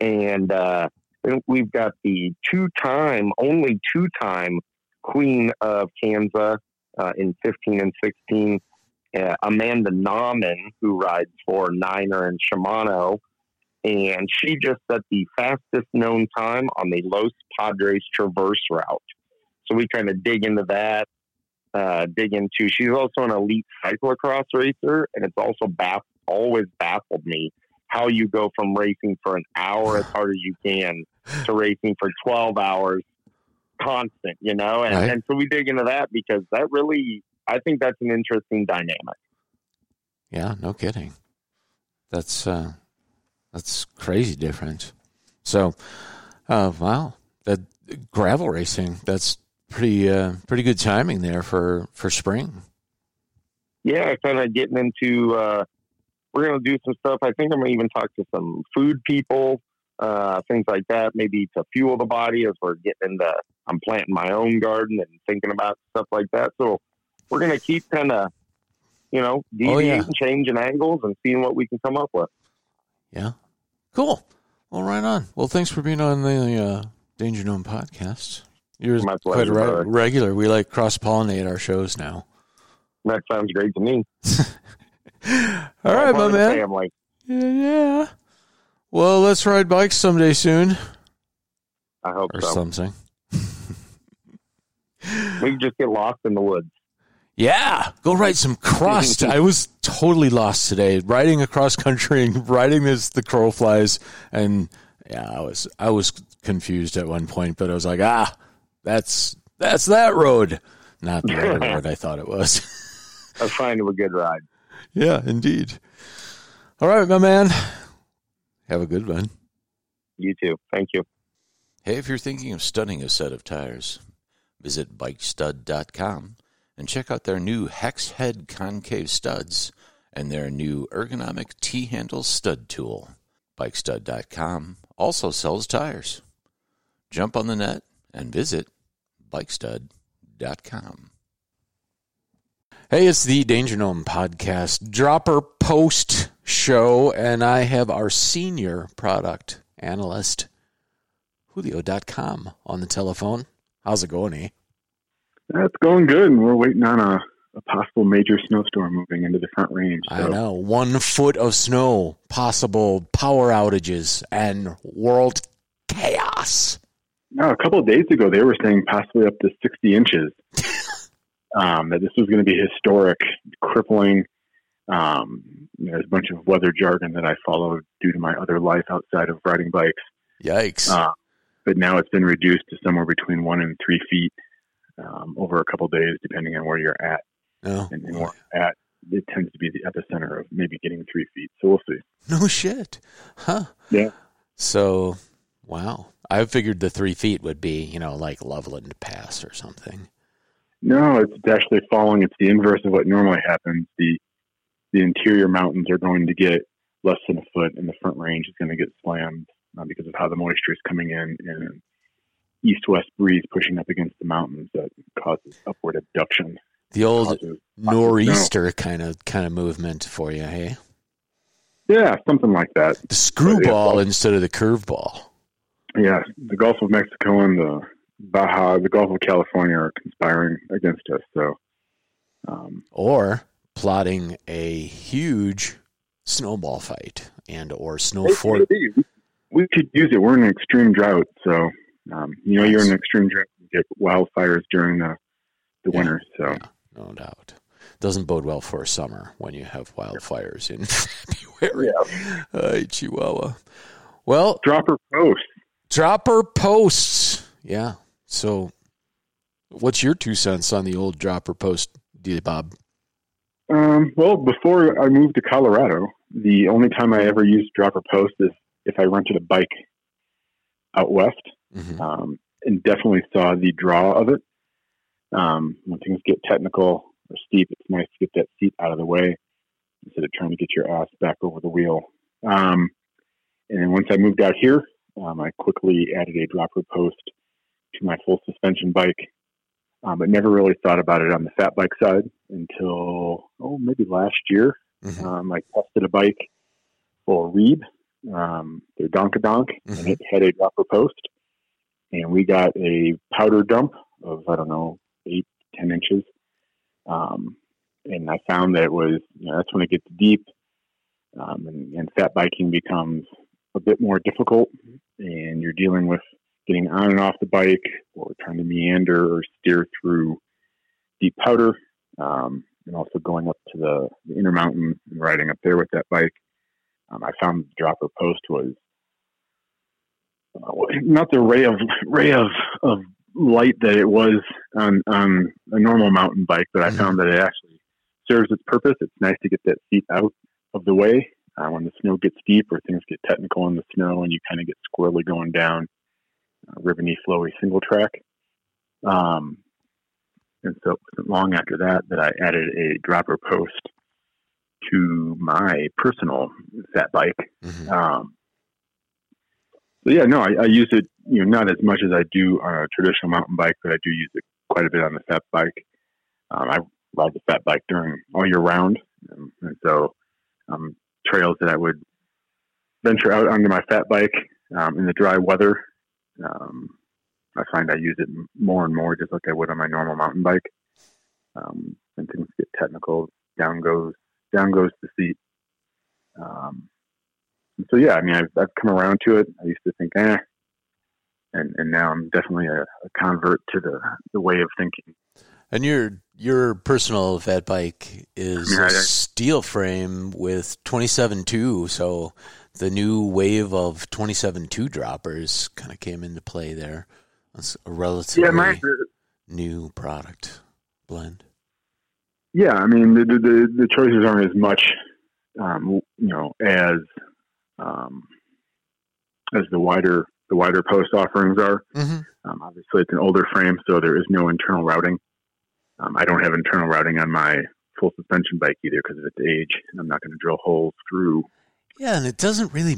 and uh, we've got the two-time, only two-time Queen of Kansas uh, in 15 and 16, uh, Amanda Nauman, who rides for Niner and Shimano. And she just set the fastest known time on the Los Padres Traverse route. So we kind of dig into that, uh, dig into. She's also an elite cyclocross racer, and it's also baff- always baffled me how you go from racing for an hour as hard as you can to racing for 12 hours constant, you know? And, Right. and so we dig into that because that really, I think that's an interesting dynamic. Yeah, no kidding. That's uh, that's crazy different. So, uh, wow, that gravel racing. That's pretty uh, pretty good timing there for for spring. yeah, kind of getting into. Uh, we're going to do some stuff. I think I'm going to even talk to some food people, uh, things like that, maybe to fuel the body as we're getting into. I'm planting my own garden and thinking about stuff like that. So we're going to keep kind of, you know, deviating, yeah. changing angles, and seeing what we can come up with. Yeah, cool. Well, right on. Well, thanks for being on the uh, Danger Gnome podcast. You're My quite pleasure, a re- regular. We like cross pollinate our shows now. That sounds great to me. All right, my man. Family. Yeah, yeah. Well, let's ride bikes someday soon, I hope or so. something. We can just get lost in the woods. Yeah, go ride some cross. I was totally lost today, riding across country and riding this the crow flies, and yeah, I was I was confused at one point, but I was like, ah, that's that's that road, not the other road I thought it was. A sign of a good ride. yeah, indeed. All right, my man, have a good one. You too. Thank you. Hey, if you're thinking of studding a set of tires, visit bikestud.com and check out their new hex head concave studs and their new ergonomic T handle stud tool. Bikestud.com also sells tires. Jump on the net and visit Bikestud.com. Hey, it's the Danger Gnome Podcast Dropper Post Show, and I have our senior product analyst, Julio.com, on the telephone. How's it going, eh? That's going good. And we're waiting on a, a possible major snowstorm moving into the front range. I know. One foot of snow, possible power outages, and world chaos. No, a couple of days ago, they were saying possibly up to 60 inches. um, that this was going to be historic, crippling. Um, there's a bunch of weather jargon that I follow due to my other life outside of riding bikes. Yikes. Uh, but now it's been reduced to somewhere between one and three feet um, over a couple of days, depending on where you're at. no. And, and where at, it tends to be the epicenter of maybe getting three feet. So we'll see. No shit. Huh. Yeah. So, wow. I figured the three feet would be, you know, like Loveland Pass or something. No, it's actually falling. It's the inverse of what normally happens. The the interior mountains are going to get less than a foot, and the front range is going to get slammed uh, because of how the moisture is coming in and east west breeze pushing up against the mountains that causes upward abduction. The old nor'easter kind of kind of movement for you, hey? yeah, something like that. The screwball instead of the curveball. Yeah, the Gulf of Mexico and the Baja, the Gulf of California are conspiring against us. So, um, Or plotting a huge snowball fight and or snow fort. we could use it. We're in an extreme drought, so um, you know you're in an extreme drought. You get wildfires during the the Yeah. winter. So No doubt. Doesn't bode well for a summer when you have wildfires in February. Ay, Chihuahua. Well, dropper post. Dropper posts. Yeah. So, what's your two cents on the old dropper post, D. Bob? Um, well, before I moved to Colorado, the only time I ever used dropper post is if I rented a bike out west, hmm um, and definitely saw the draw of it. Um, when things get technical or steep, it's nice to get that seat out of the way instead of trying to get your ass back over the wheel. Um, and then once I moved out here, um, I quickly added a dropper post to my full suspension bike, um, but never really thought about it on the fat bike side until oh maybe last year. hmm Um, I tested a bike for Reeb, um, their Donkadonk, Mhm. and it had a dropper post. And we got a powder dump of, I don't know, eight, ten inches. Um, and I found that it was, you know, that's when it gets deep um, and, and fat biking becomes a bit more difficult. And you're dealing with getting on and off the bike or trying to meander or steer through deep powder. Um, and also going up to the, the inner mountain and riding up there with that bike. Um, I found the dropper post was uh, not the ray of ray of, of light that it was on, on a normal mountain bike, but I Mhm. found that it actually serves its purpose. It's nice to get that seat out of the way uh, when the snow gets deep or things get technical in the snow and you kind of get squirrely going down uh, ribbony, flowy single track. Um, and so it wasn't long after that that I added a dropper post to my personal fat bike. hmm Um, so yeah, no, I, I use it, you know, not as much as I do on a traditional mountain bike, but I do use it quite a bit on the fat bike. Um, I ride the fat bike during all year round, um, and so um, trails that I would venture out onto my fat bike um, in the dry weather. Um, I find I use it more and more, just like I would on my normal mountain bike. Um, when things get technical, down goes down goes the seat. Um, and so yeah, I mean, I've, I've come around to it. I used to think, eh, and and now I'm definitely a, a convert to the the way of thinking. And your your personal fat bike is Yeah, a steel frame with 27.2, so the new wave of 27.2 droppers kind of came into play there. That's a relatively Yeah, my, new product blend. yeah. I mean, the, the the the choices aren't as much, um, you know, as um, as the wider the wider post offerings are. Mm-hmm. Um, obviously, it's an older frame, so there is no internal routing. Um, I don't have internal routing on my full suspension bike either because of its age. I'm not going to drill holes through. Yeah, and it doesn't really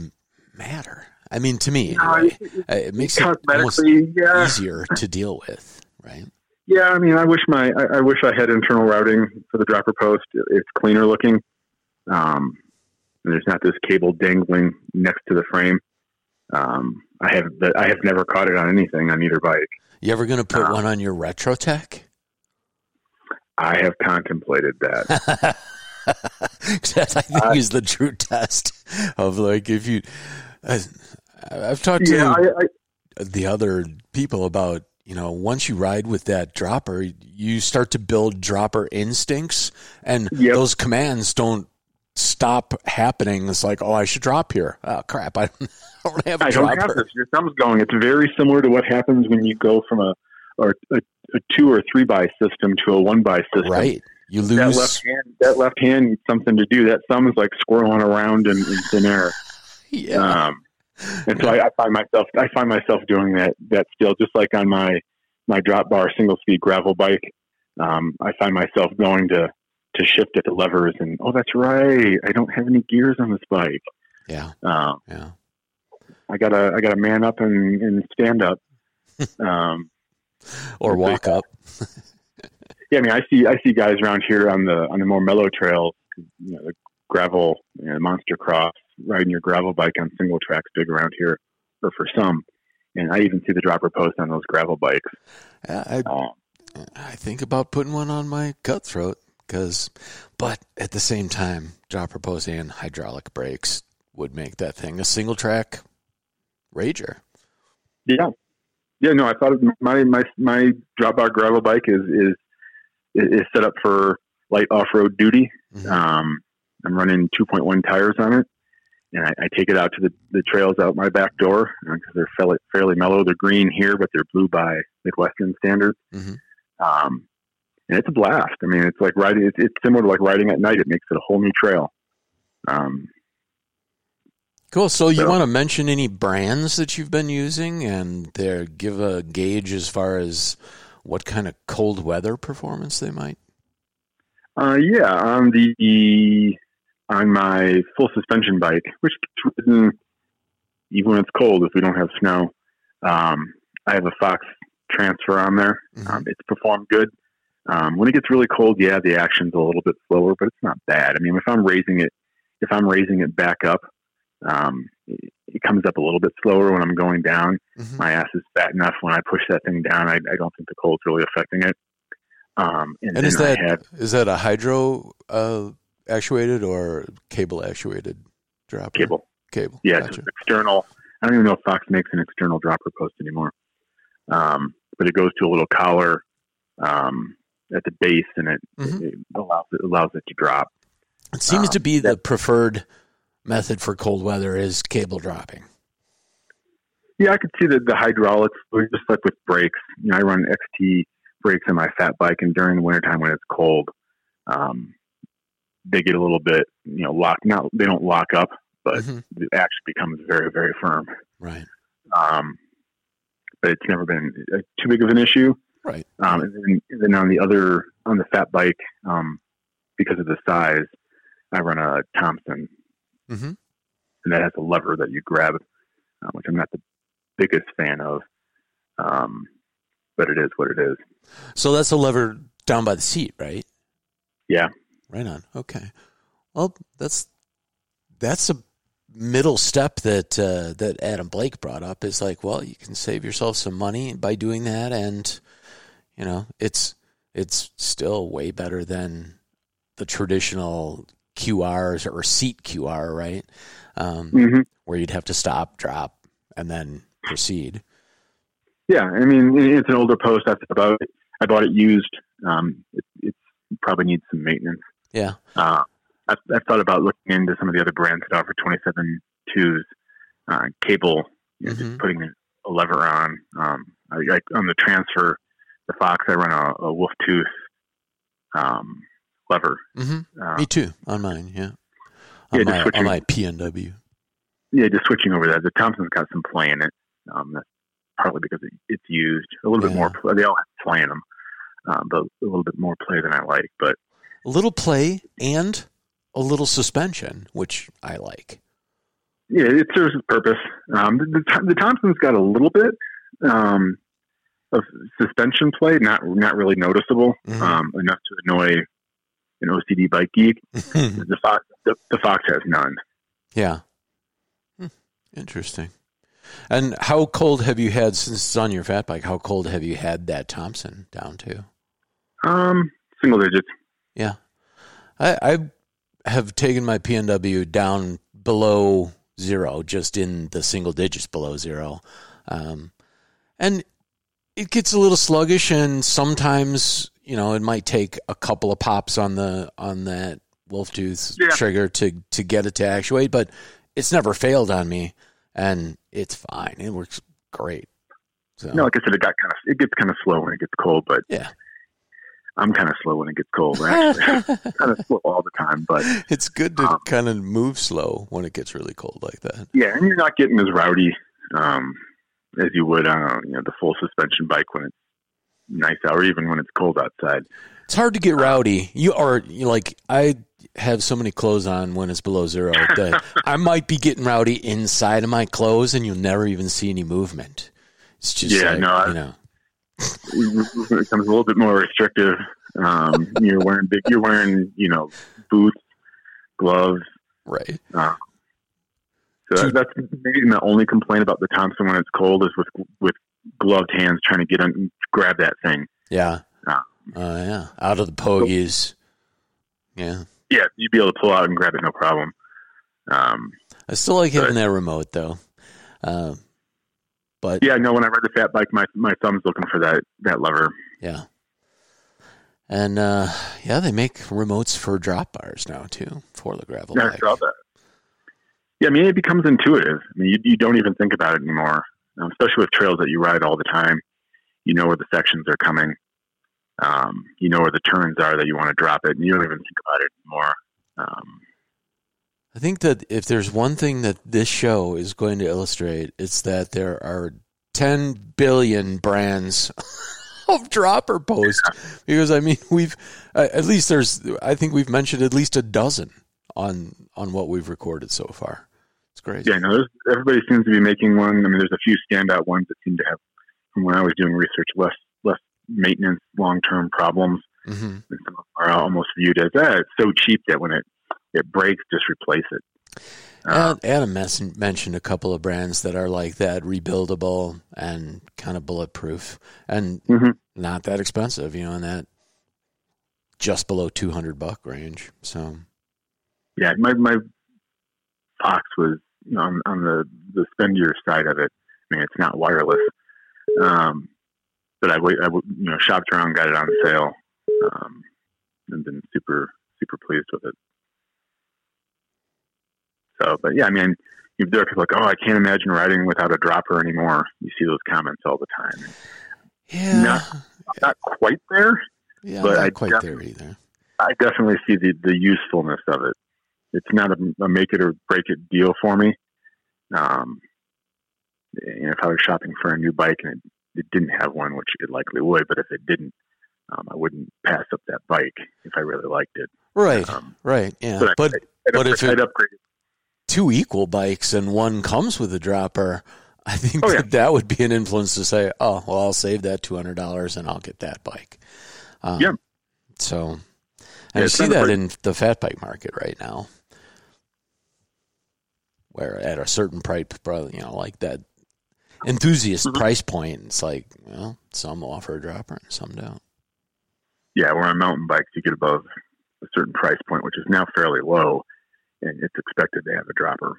matter? I mean, to me, anyway, it- uh, it makes it almost yeah, easier to deal with, right? yeah. I mean, I wish my I, I wish I had internal routing for the dropper post. It's cleaner looking. Um, and there's not this cable dangling next to the frame. Um, I have I have never caught it on anything on either bike. You ever going to put Uh, one on your Retrotec? I have contemplated that. that I think Uh, is the true test of like if you. I, I've talked to yeah, I, I, the other people about you know once you ride with that dropper, you start to build dropper instincts, and Yep. those commands don't stop happening. It's like, oh, I should drop here. Oh crap, I don't, I don't have a I don't dropper. have this. Your thumb's going. It's very similar to what happens when you go from a or a, a two or three by system to a one by system. Right, you That lose. left hand, that left hand needs something to do. That thumb is like squirreling around in, in thin air. yeah, Um, and so I, I find myself, I find myself doing that. That still, just like on my my drop bar single speed gravel bike. Um, I find myself going to to shift at the levers, and oh, that's right. I don't have any gears on this bike. yeah, Um, yeah. I gotta I gotta man up and, and stand up. Um, Or walk up. yeah, I mean, I see I see guys around here on the on the more mellow trails, you know, the gravel, you know, monster cross, riding your gravel bike on single tracks, big around here, or for some. And I even see the dropper post on those gravel bikes. I, Um, I think about putting one on my cutthroat because, but at the same time, dropper post and hydraulic brakes would make that thing a single track rager. yeah, yeah. No, I thought my my my drop bar gravel bike is is is set up for light off road duty. Mhm. Um, I'm running 2.1 tires on it, and I, I take it out to the, the trails out my back door because they're fairly, fairly mellow. They're green here, but they're blue by Midwestern standards. Mhm. Um, and it's a blast. I mean, it's like riding. It's, it's similar to like riding at night. It makes it a whole new trail. Um, Cool. So you So- want to mention any brands that you've been using and there give a gauge as far as what kind of cold weather performance they might? Uh, yeah, on the on my full suspension bike, which gets ridden even when it's cold if we don't have snow. Um, I have a Fox transfer on there. Mhm. Um, it's performed good. Um, when it gets really cold, yeah, the action's a little bit slower, but it's not bad. I mean, if I'm raising it, if I'm raising it back up, um, it, it comes up a little bit slower when I'm going down. Mhm. My ass is fat enough when I push that thing down. I, I don't think the cold's really affecting it. Um, and, And is that have is that a hydro uh, actuated or cable actuated dropper? cable. Cable. Yeah, it's Gotcha. external. I don't even know if Fox makes an external dropper post anymore. Um, but it goes to a little collar um, at the base, and it, Mhm. it allows it allows it to drop. It seems Um, to be the preferred method for cold weather is cable dropping. Yeah, I could see that the hydraulics, just like with brakes. You know, I run XT brakes on my fat bike, and during the wintertime when it's cold, um, they get a little bit, you know, lock. Not they don't lock up, but Mhm. it actually becomes very, very firm. Right. Um, but it's never been uh, too big of an issue. Right. Um, and, then, and then on the other, on the fat bike, um, because of the size, I run a Thomson, hmm and that has a lever that you grab, uh, which I'm not the biggest fan of. Um, but it is what it is. So that's a lever down by the seat, right? Yeah. Right on. Okay. Well, that's that's a middle step that uh, that Adam Blake brought up is like, well, you can save yourself some money by doing that, and you know, it's it's still way better than the traditional QRs or seat QR, right? Um, hmm where you'd have to stop, drop, and then proceed. Yeah. I mean, it's an older post. That's about it. I bought it used. Um, it, it probably needs some maintenance. Yeah. Uh, I've, I've thought about looking into some of the other brands that offer 27 twos, uh, cable, you know, Mhm. just putting a lever on. Um, I, I, on the transfer, the Fox, I run a, a Wolf Tooth um, lever. hmm Uh, Me too. On mine, yeah. On Yeah, just my on switching- my PNW. yeah, just switching over that. The Thomson's got some play in it. Um, that's partly because it, it's used a little bit more. Play. They all have play in them, um, but a little bit more play than I like. But A little play and a little suspension, which I like. yeah, it serves its purpose. Um, the, the, the Thomson's got a little bit um, of suspension play, not not really noticeable, Mhm. um, enough to annoy an OCD bike geek. The Fox, the, the Fox has none. yeah. Hmm. Interesting. And how cold have you had since it's on your fat bike? How cold have you had that Thomson down to? Um, single digits. Yeah, I, I have taken my PNW down below zero, just in the single digits below zero, um, and it gets a little sluggish. And sometimes, you know, it might take a couple of pops on the on that wolf tooth Yeah. trigger to to get it to actuate, but it's never failed on me, and it's fine. It works great. So No, like I said, it got kind of it gets kind of slow when it gets cold, but Yeah. I'm kind of slow when it gets cold. Actually, kind of slow all the time, but it's good to Um, kind of move slow when it gets really cold like that. yeah, and you're not getting as rowdy um, as you would on you know the full suspension bike when it's nice or even when it's cold outside. It's hard to get rowdy. You are like I have so many clothes on when it's below zero that I might be getting rowdy inside of my clothes, and you'll never even see any movement. It's just Yeah, like, no, I- you know, it becomes a little bit more restrictive. Um, you're wearing big, you're wearing you know boots, gloves. right? Uh, so Dude. that's maybe my only complaint about the Thomson when it's cold is with with gloved hands trying to get on grab that thing. Yeah, uh, Ah. yeah, out of the pogies. Yeah, Yeah, you'd be able to pull out and grab it no problem. Um, I still like having that remote though. Uh, but yeah, no. When I ride the fat bike, my my thumb's looking for that that lever. Yeah. And uh, yeah, they make remotes for drop bars now too for the gravel Yeah, I saw that. Yeah, I mean, it becomes intuitive. I mean, you, you don't even think about it anymore, um, especially with trails that you ride all the time. You know where the sections are coming. Um, you know where the turns are that you want to drop it, and you don't even think about it anymore. Um, I think that if there's one thing that this show is going to illustrate, it's that there are 10 billion brands of dropper posts. Because I mean, we've uh, at least there's I think we've mentioned at least a dozen on on what we've recorded so far. Crazy. yeah, no, everybody seems to be making one. I mean, there's a few standout ones that seem to have, from when I was doing research, less less maintenance, long term problems. hmm And are almost viewed as, ah, it's so cheap that when it it breaks, just replace it. Uh, Adam mentioned a couple of brands that are like that, rebuildable and kind of bulletproof, and Mhm. not that expensive. You know, in that just below two hundred buck range. So yeah, my my Fox was on, on the the spendier side of it. I mean, it's not wireless, um, but I. I you know shopped around, got it on sale, um, and been super super pleased with it. So, but yeah, I mean, there are people like, oh, I can't imagine riding without a dropper anymore. You see those comments all the time. yeah, Not- Not quite there. yeah, but not I quite there either. I definitely see the, the usefulness of it. It's not a, a make it or break it deal for me. Um, know, if I was shopping for a new bike and it, it didn't have one, which it likely would, but if it didn't, um, I wouldn't pass up that bike if I really liked it. Right, Um, right, yeah. but I- But I'd, But if upgrade, upgrade two equal bikes and one comes with a dropper, I think Oh, yeah. that that would be an influence to say, oh, well, I'll save that two hundred dollars and I'll get that bike. Um, Yeah. So, Yeah, and I it's see that in the fat bike market right now, where at a certain price, probably you know, like that enthusiast Mhm. price point, it's like, well, some offer a dropper and some don't. Yeah, where on mountain bikes, you get above a certain price point, which is now fairly low, and it's expected to have a dropper.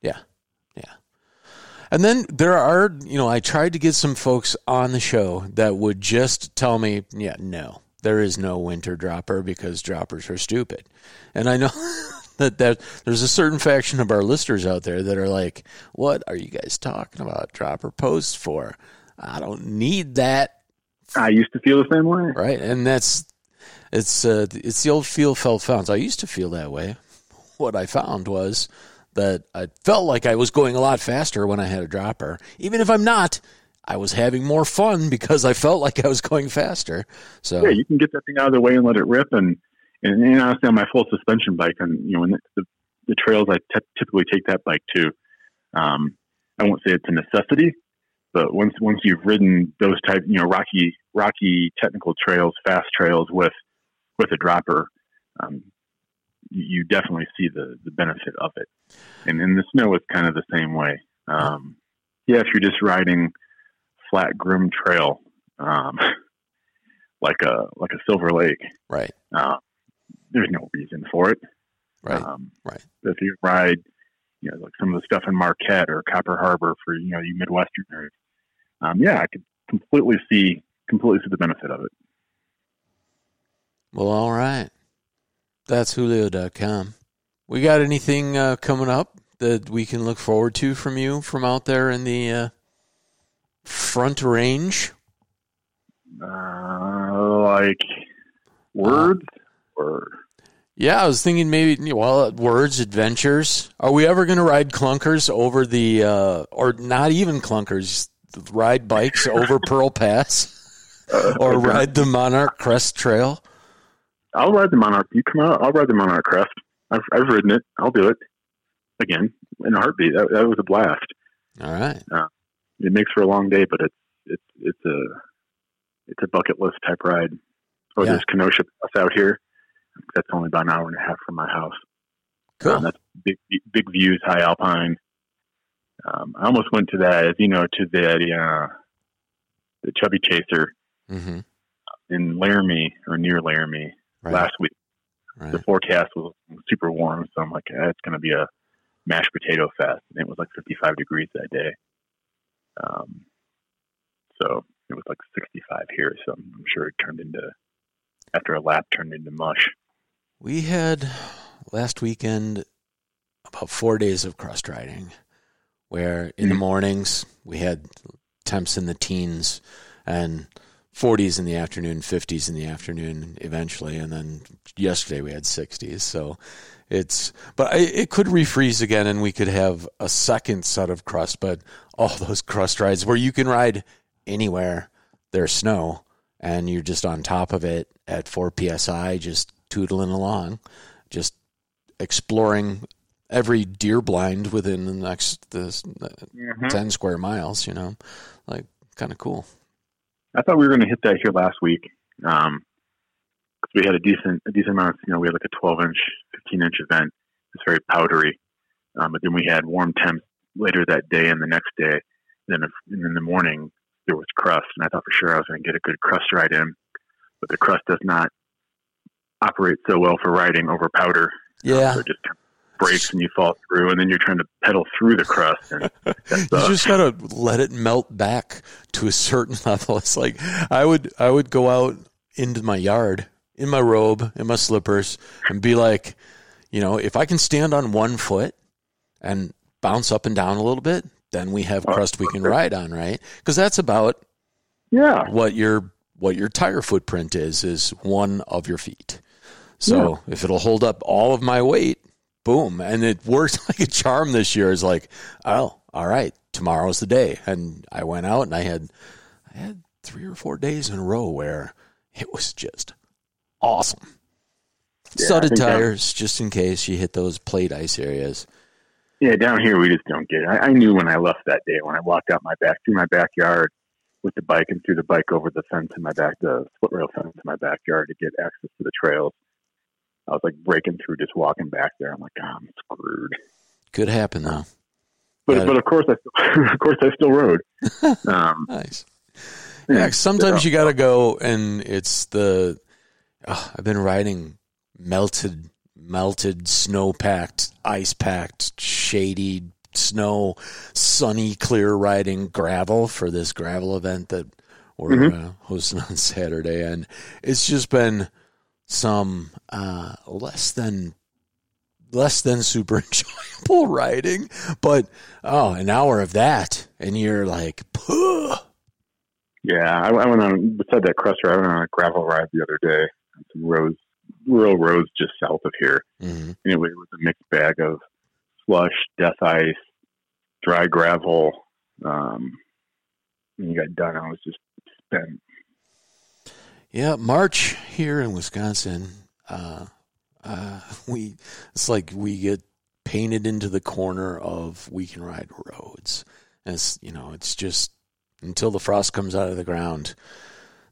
Yeah, yeah. And then there are, you know, I tried to get some folks on the show that would just tell me, yeah, no, there is no winter dropper because droppers are stupid. And I know that, that there's a certain faction of our listeners out there that are like, what are you guys talking about dropper posts for? I don't need that, I used to feel the same way. right? And that's it's uh, it's the old feel felt found. I used to feel that way. What I found was that I felt like I was going a lot faster when I had a dropper. Even if I'm not, I was having more fun because I felt like I was going faster. So Yeah, you can get that thing out of the way and let it rip. And and, and honestly, on my full suspension bike, and you know, and the, the trails I t- typically take that bike to, Um, I won't say it's a necessity, but once once you've ridden those type, you know, rocky rocky technical trails, fast trails with with a dropper, um, you definitely see the the benefit of it. And in the snow, it's kind of the same way. Um, yeah, if you're just riding flat grim trail, um, like a like a Silver Lake, Right. uh, there's no reason for it. Right. Um, right. If you ride, you know, like some of the stuff in Marquette or Copper Harbor for you know you Midwesterners, um, yeah, I could completely see completely see the benefit of it. Well, all right. That's Julio.com. We got anything uh, coming up that we can look forward to from you from out there in the uh, front range? Uh, like words Yeah, I was thinking maybe well, words, adventures. Are we ever going to ride clunkers over the, uh, or not even clunkers, ride bikes over Pearl Pass, uh, or okay. ride the Monarch Crest Trail? I'll ride the Monarch. You come out, I'll ride the Monarch Crest. I've I've ridden it. I'll do it again in a heartbeat. That, that was a blast. All right. It makes for a long day, but it's it's it's a it's a bucket list type ride. Or Yeah. there's Kenosha Pass out here. That's only about an hour and a half from my house. Cool. Um, that's big big views, high alpine. Um, I almost went to that, as you know, to the uh, the Chubby Chaser mm-hmm. in Laramie or near Laramie Right. last week. right. The forecast was super warm, so I'm like, eh, it's going to be a mashed potato fest, and it was like 55 degrees that day. Um, so it was like 65 here, so I'm I'm sure it turned into after a lap turned into mush. We had last weekend about four days of cross riding, where in the Mhm. mornings we had temps in the teens and 40s in the afternoon, 50s in the afternoon eventually, and then yesterday we had 60s. So it's, but I, it could refreeze again, and we could have a second set of crust. But all those crust rides where you can ride anywhere there's snow and you're just on top of it at 4 psi, just tootling along, just exploring every deer blind within the next this, Mm-hmm. 10 square miles, you know, like kind of cool. I thought we were going to hit that here last week. Um 'cause we had a decent, a decent amount. Of, you know, we had like a 12 inch, 15 inch event. It's very powdery. Um, but then we had warm temps later that day and the next day. Then, if, in the morning there was crust, and I thought for sure I was going to get a good crust ride in. But the crust does not operate so well for riding over powder. Yeah. So it just breaks and you fall through, and then you're trying to pedal through the crust. And you just gotta let it melt back to a certain level. It's like I would I would go out into my yard in my robe in my slippers and be like, you know, if I can stand on one foot and bounce up and down a little bit, then we have oh, crust we can ride on, right? Because that's about yeah, what your what your tire footprint is is one of your feet. So if it'll hold up all of my weight, boom, and it worked like a charm this year. Is like, oh, all right, tomorrow's the day, and I went out and I had I had three or four days in a row where it was just awesome. Yeah, Studded that- um, tires, just in case you hit those plate ice areas. Yeah, down here we just don't get it. I, I knew when I left that day when I walked out my back through my backyard with the bike and threw the bike over the fence in my back, the split rail fence in my backyard to get access to the trails. I was like breaking through, just walking back there. I'm like, oh, I'm screwed. Could happen though. But Yeah. but of course I still, of course I still rode. Um, Nice. Yeah, sometimes you got to go, and it's the. Oh, I've been riding melted, melted, snow packed, ice packed, shady, snow, sunny, clear riding gravel for this gravel event that we're uh, hosting on Saturday, and it's just been some uh, less than less than super enjoyable riding, but oh, an hour of that, and you're like, Puh. Yeah, I, I went on beside that crust ride. I went on a gravel ride the other day. Some roads, rural roads just south of here. Mhm. Anyway, it was a mixed bag of slush, death ice, dry gravel. Um, when you got done, I was just spent. Yeah, March here in Wisconsin, uh, uh, we it's like we get painted into the corner of We Can Ride Roads. And it's, you know, it's just until the frost comes out of the ground,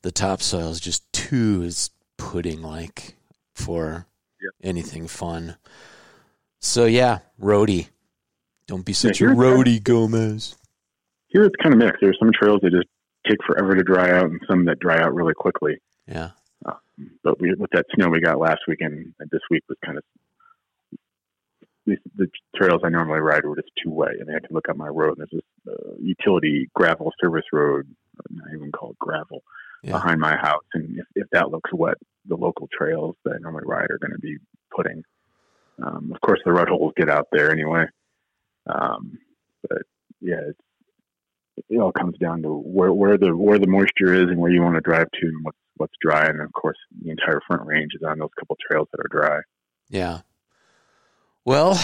the topsoil is just too is pudding like for Yep. anything fun. So yeah, roadie. Don't be such a here's- roadie, Gomez. Here it's kind of mixed. There's some trails that just take forever to dry out, and some that dry out really quickly. Yeah. But we, with that snow we got last weekend, and this week was kind of the trails I normally ride were just wet. I mean, I can look up my road, and there's this uh, utility gravel service road, not even called gravel, Yeah. behind my house. And if, if that looks wet, the local trails that I normally ride are going to be putting. Um, of course, the rut holes get out there anyway. Um, but yeah, it's, it all comes down to where, where the where the moisture is and where you want to drive to and what's what's dry. And of course, the entire front range is on those couple trails that are dry. Yeah. Well,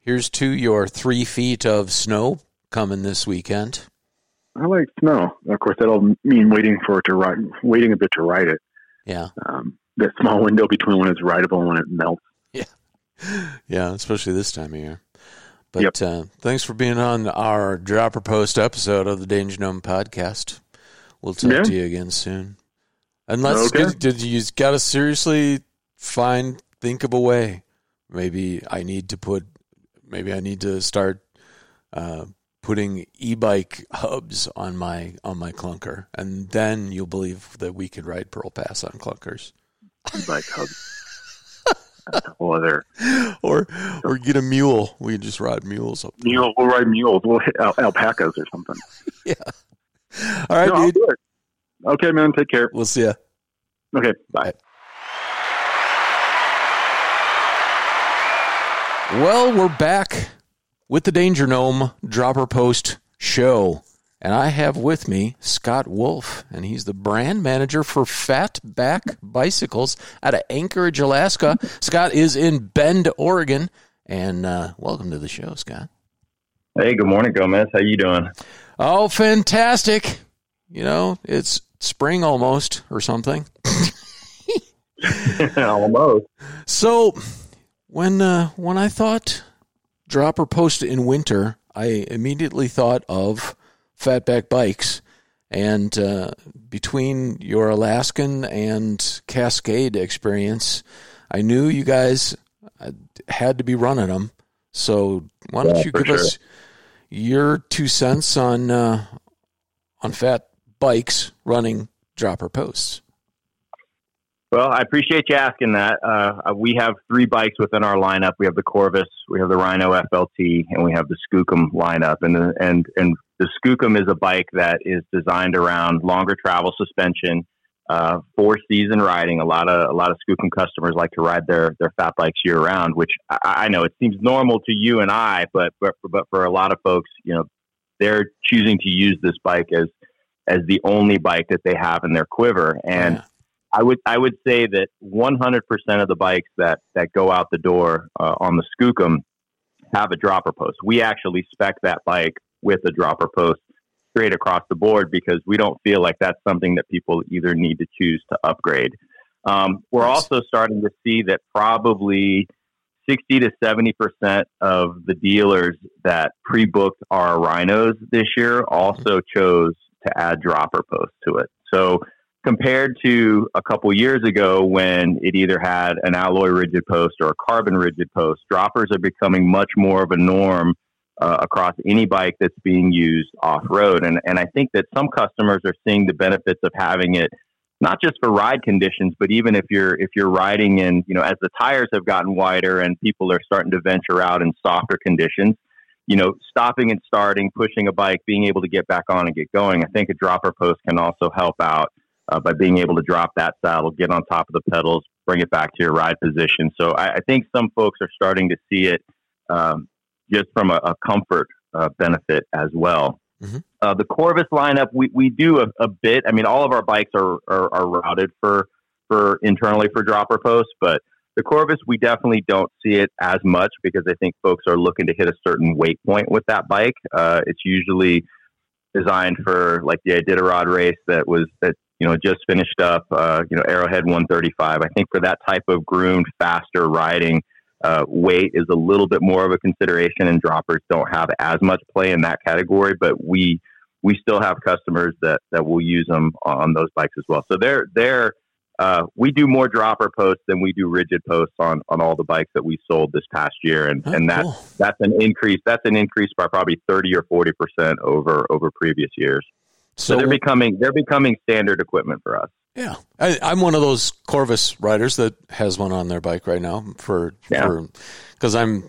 here's to your three feet of snow coming this weekend. I like snow. Of course, that'll mean waiting for it to ride, waiting a bit to ride it. Yeah. Um, that small window between when it's rideable and when it melts. Yeah, Yeah, especially this time of year. But uh, thanks for being on our Dropper Post episode of the Danger Gnome podcast. We'll talk Yeah. to you again soon. Unless Okay. did, you got to seriously find think of a way? Maybe I need to put. Maybe I need to start uh, putting e-bike hubs on my on my clunker, and then you'll believe that we could ride Pearl Pass on clunkers, Like hug. That's a whole other or or get a mule. We can just ride mules up. there. mule. We'll ride mules. We'll hit al- alpacas or something. Yeah. All right, No, I'll dude. do it. Okay, man. Take care. We'll see ya. Okay, bye. Well, we're back with the Danger Gnome Dropper Post show. And I have with me Scott Wolf, and he's the brand manager for Fatback Bicycles out of Anchorage, Alaska. Scott is in Bend, Oregon. And uh, welcome to the show, Scott. Hey, good morning, Gomez. How you doing? Oh, fantastic. You know, it's spring almost or something. Almost. So when uh, when I thought dropper post in winter, I immediately thought of fatback bikes. And uh, between your Alaskan and Cascade experience, I knew you guys uh, had to be running them. So why don't Yeah, you give us your two cents on uh, on fat bikes running dropper posts? Well, I appreciate you asking that. Uh, we have three bikes within our lineup. We have the Corvus, we have the Rhino FLT, and we have the Skookum lineup. And the, and and the Skookum is a bike that is designed around longer travel suspension, uh, four season riding. A lot of a lot of Skookum customers like to ride their their fat bikes year round, which I, I know it seems normal to you and I, but but but for a lot of folks, you know, they're choosing to use this bike as as the only bike that they have in their quiver, and Yeah. I would I would say that 100% of the bikes that that go out the door uh, on the Skookum have a dropper post. We actually spec that bike with a dropper post straight across the board because we don't feel like that's something that people either need to choose to upgrade. Um, we're Nice. also starting to see that probably 60 to 70 percent of the dealers that pre-booked our rhinos this year also chose to add dropper posts to it. So compared to a couple years ago when it either had an alloy rigid post or a carbon rigid post, droppers are becoming much more of a norm uh, across any bike that's being used off road. And, and I think that some customers are seeing the benefits of having it not just for ride conditions, but even if you're if you're riding in, you know, as the tires have gotten wider and people are starting to venture out in softer conditions, you know, stopping and starting, pushing a bike, being able to get back on and get going. I think a dropper post can also help out uh, by being able to drop that saddle, get on top of the pedals, bring it back to your ride position. So I, I think some folks are starting to see it um, just from a, a comfort uh, benefit as well. Mhm. Uh, the Corvus lineup, we, we do a, a bit. I mean, all of our bikes are, are, are routed for for internally for dropper posts, but the Corvus, we definitely don't see it as much because I think folks are looking to hit a certain weight point with that bike. Uh, it's usually designed for like the Iditarod race that was that you know just finished up. Uh, you know, Arrowhead 135. I think for that type of groomed, faster riding, uh, weight is a little bit more of a consideration, and droppers don't have as much play in that category. But we we still have customers that that will use them on those bikes as well. So they're they're uh, we do more dropper posts than we do rigid posts on, on all the bikes that we sold this past year, and, Oh, and that's cool. that's an increase. That's an increase by probably thirty or forty percent over over previous years. So, So, they're becoming they're becoming standard equipment for us. yeah, I, I'm one of those Corvus riders that has one on their bike right now for Yeah. because I'm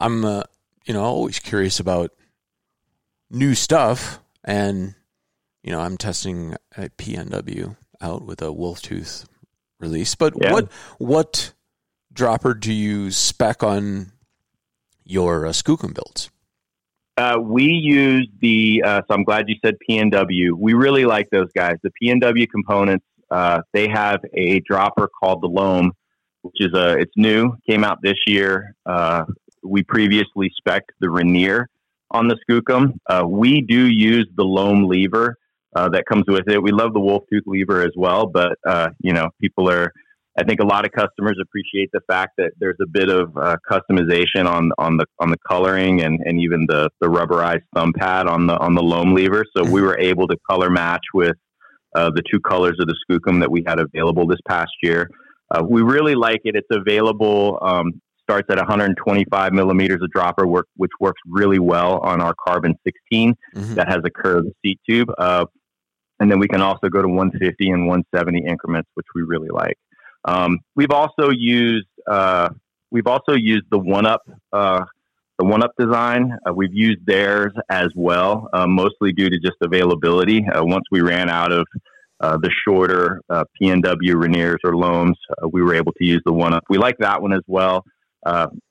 I'm uh, you know always curious about new stuff and you know I'm testing a PNW out with a wolf tooth release. But Yeah. what what dropper do you spec on your uh, Skookum builds? Uh, we use the uh, so I'm glad you said PNW. We really like those guys. The PNW components. Uh, they have a dropper called the Loam, which is a it's new, came out this year. Uh, we previously spec the Rainier on the Skookum. Uh, we do use the Loam lever that comes with it. We love the Wolf Tooth lever as well, but you know people are. I think a lot of customers appreciate the fact that there's a bit of uh, customization on on the on the coloring and, and even the, the rubberized thumb pad on the on the loam lever. So we were able to color match with uh, the two colors of the Skookum that we had available this past year. Uh, we really like it. It's available. Um, starts at 125 millimeters of dropper, work, which works really well on our Carbon 16 Mhm. that has a curved seat tube. Uh, and then we can also go to 150 and 170 increments, which we really like. Um, we've also used uh, we've also used the one up uh, the one up design. Uh, we've used theirs as well, uh, mostly due to just availability. Uh, once we ran out of uh, the shorter PNW Rainiers or Loams, we were able to use the one up. We like that one as well.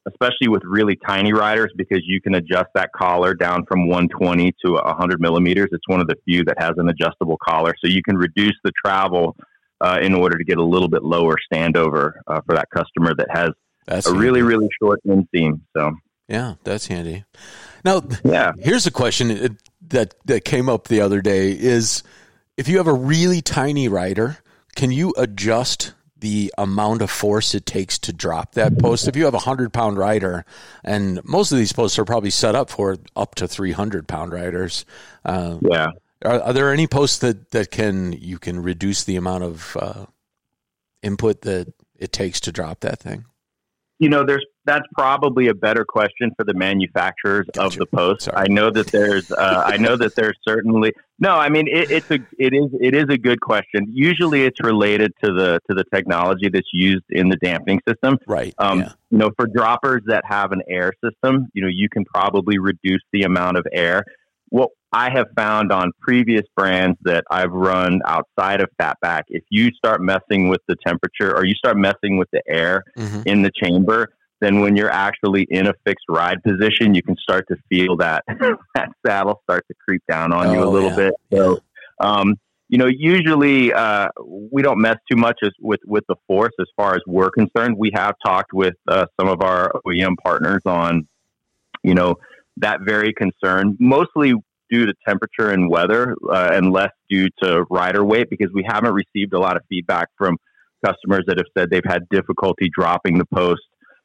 Especially with really tiny riders, because you can adjust that collar down from 120 to 100 millimeters. It's one of the few that has an adjustable collar, so you can reduce the travel uh, in order to get a little bit lower standover uh, for that customer that has That's a really, handy. really short inseam. So, yeah, that's handy. Now, yeah. Here's a question uh, that that came up the other day: is if you have a really tiny rider, can you adjust the amount of force it takes to drop that post? If you have a hundred pound rider, and most of these posts are probably set up for up to three hundred pound riders, uh, Yeah. Are, are there any posts that that can you can reduce the amount of uh, input that it takes to drop that thing? You know, there's that's probably a better question for the manufacturers of the post. Sorry. I know that there's, uh, I know that there's certainly no. I mean, it, it's a, it is, it is a good question. Usually, it's related to the to the technology that's used in the dampening system. Right. Um, yeah. you know, for droppers that have an air system, you know, you can probably reduce the amount of air. What I have found on previous brands that I've run outside of Fatback, if you start messing with the temperature or you start messing with the air hmm in the chamber, then when you're actually in a fixed ride position, you can start to feel that that saddle start to creep down on you a Oh, little yeah. bit. So, um, you know, usually uh, we don't mess too much as, with with the force as far as we're concerned. We have talked with uh, some of our OEM partners on, you know, that very concern, mostly due to temperature and weather, uh, and less due to rider weight, because we haven't received a lot of feedback from customers that have said they've had difficulty dropping the post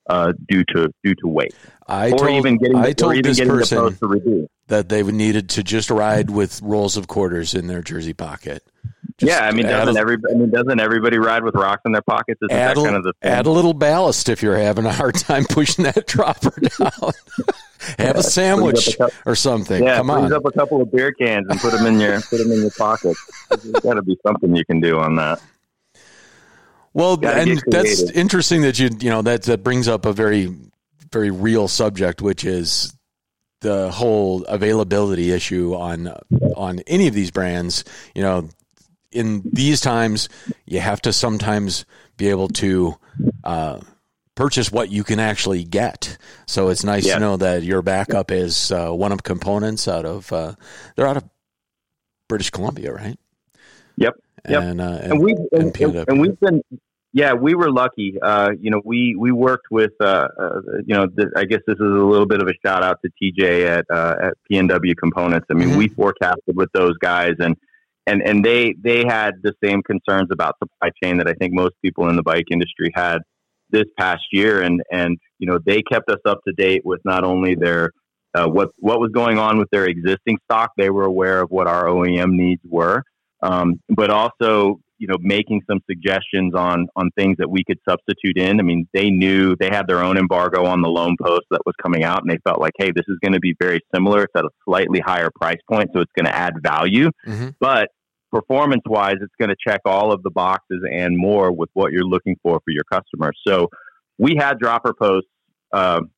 uh, due to due to weight, I or told, even getting I told even this the person that they needed to just ride with rolls of quarters in their jersey pocket. Just yeah, I mean, doesn't a, every I mean, doesn't everybody ride with rocks in their pockets? Isn't add, that a, kind of the thing? add a little ballast if you're having a hard time pushing that dropper down. Have a sandwich a or something. yeah, Come on. up a couple of beer cans and put them in your put them in your pocket. There's got to be something you can do on that. Well, and that's interesting that you you know that that brings up a very very real subject, which is the whole availability issue on on any of these brands. You know, in these times, you have to sometimes be able to uh, purchase what you can actually get. So it's nice Yeah. to know that your backup is uh, OneUp Components out of uh, they're out of British Columbia, right? Yep. Yep. And, uh, and, and we and, and, and, we've been yeah we were lucky uh you know we we worked with uh, uh you know th- i guess this is a little bit of a shout out to tj at uh at pnw components i mean Mhm. we forecasted with those guys and and and they they had the same concerns about supply chain that i think most people in the bike industry had this past year, and and you know they kept us up to date with not only their uh, what what was going on with their existing stock. They were aware of what our OEM needs were, um, but also you know making some suggestions on on things that we could substitute in. I mean, they knew they had their own embargo on the loam post that was coming out, and they felt like, hey, this is going to be very similar. It's at a slightly higher price point, so it's going to add value, Mm-hmm. but performance wise, it's going to check all of the boxes and more with what you're looking for for your customers. So we had dropper posts um,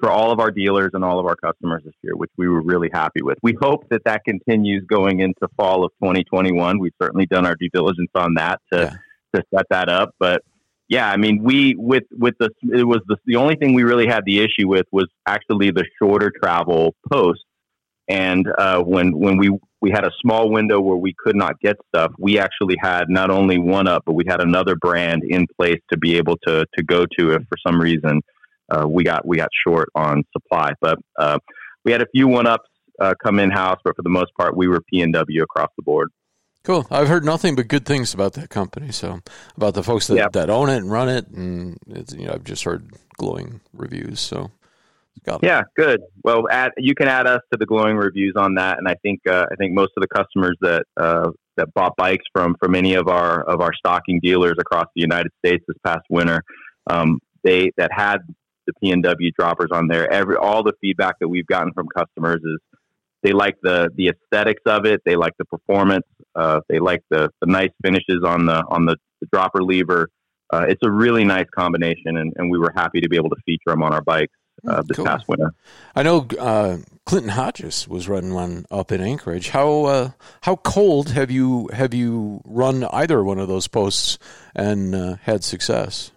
for all of our dealers and all of our customers this year, which we were really happy with. We hope that that continues going into fall of 2021. We've certainly done our due diligence on that to to set that up, but. Yeah, I mean, we with with the it was the the only thing we really had the issue with was actually the shorter travel posts, and uh, when when we we had a small window where we could not get stuff, we actually had not only one up, but we had another brand in place to be able to to go to if for some reason uh, we got we got short on supply. But uh, we had a few one ups uh, come in house, but for the most part, we were P and W across the board. Cool. I've heard nothing but good things about that company. So about the folks that, Yeah. that own it and run it, and it's, you know I've just heard glowing reviews. So got. Yeah, good. Well, add, you can add us to the glowing reviews on that, and I think uh, I think most of the customers that uh, that bought bikes from from any of our of our stocking dealers across the United States this past winter, um, they that had the P and W droppers on there. Every all the feedback that we've gotten from customers is they like the the aesthetics of it, they like the performance, uh, they like the the nice finishes on the on the, the dropper lever. Uh, it's a really nice combination, and, and we were happy to be able to feature them on our bikes uh, this Cool. past winter. I know uh, Clinton Hodges was running one up in Anchorage. How uh, how cold have you have you run either one of those posts and uh, had success?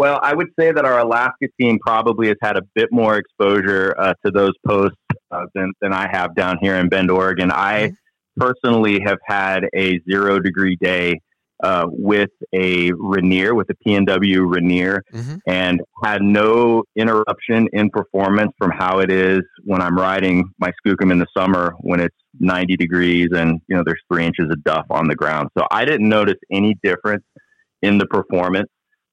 Well, I would say that our Alaska team probably has had a bit more exposure uh, to those posts uh, than, than I have down here in Bend, Oregon. I personally have had a zero degree day uh, with a Rainier, with a P&W Rainier, Mhm. and had no interruption in performance from how it is when I'm riding my Skookum in the summer when it's 90 degrees and you know there's three inches of duff on the ground. So I didn't notice any difference in the performance.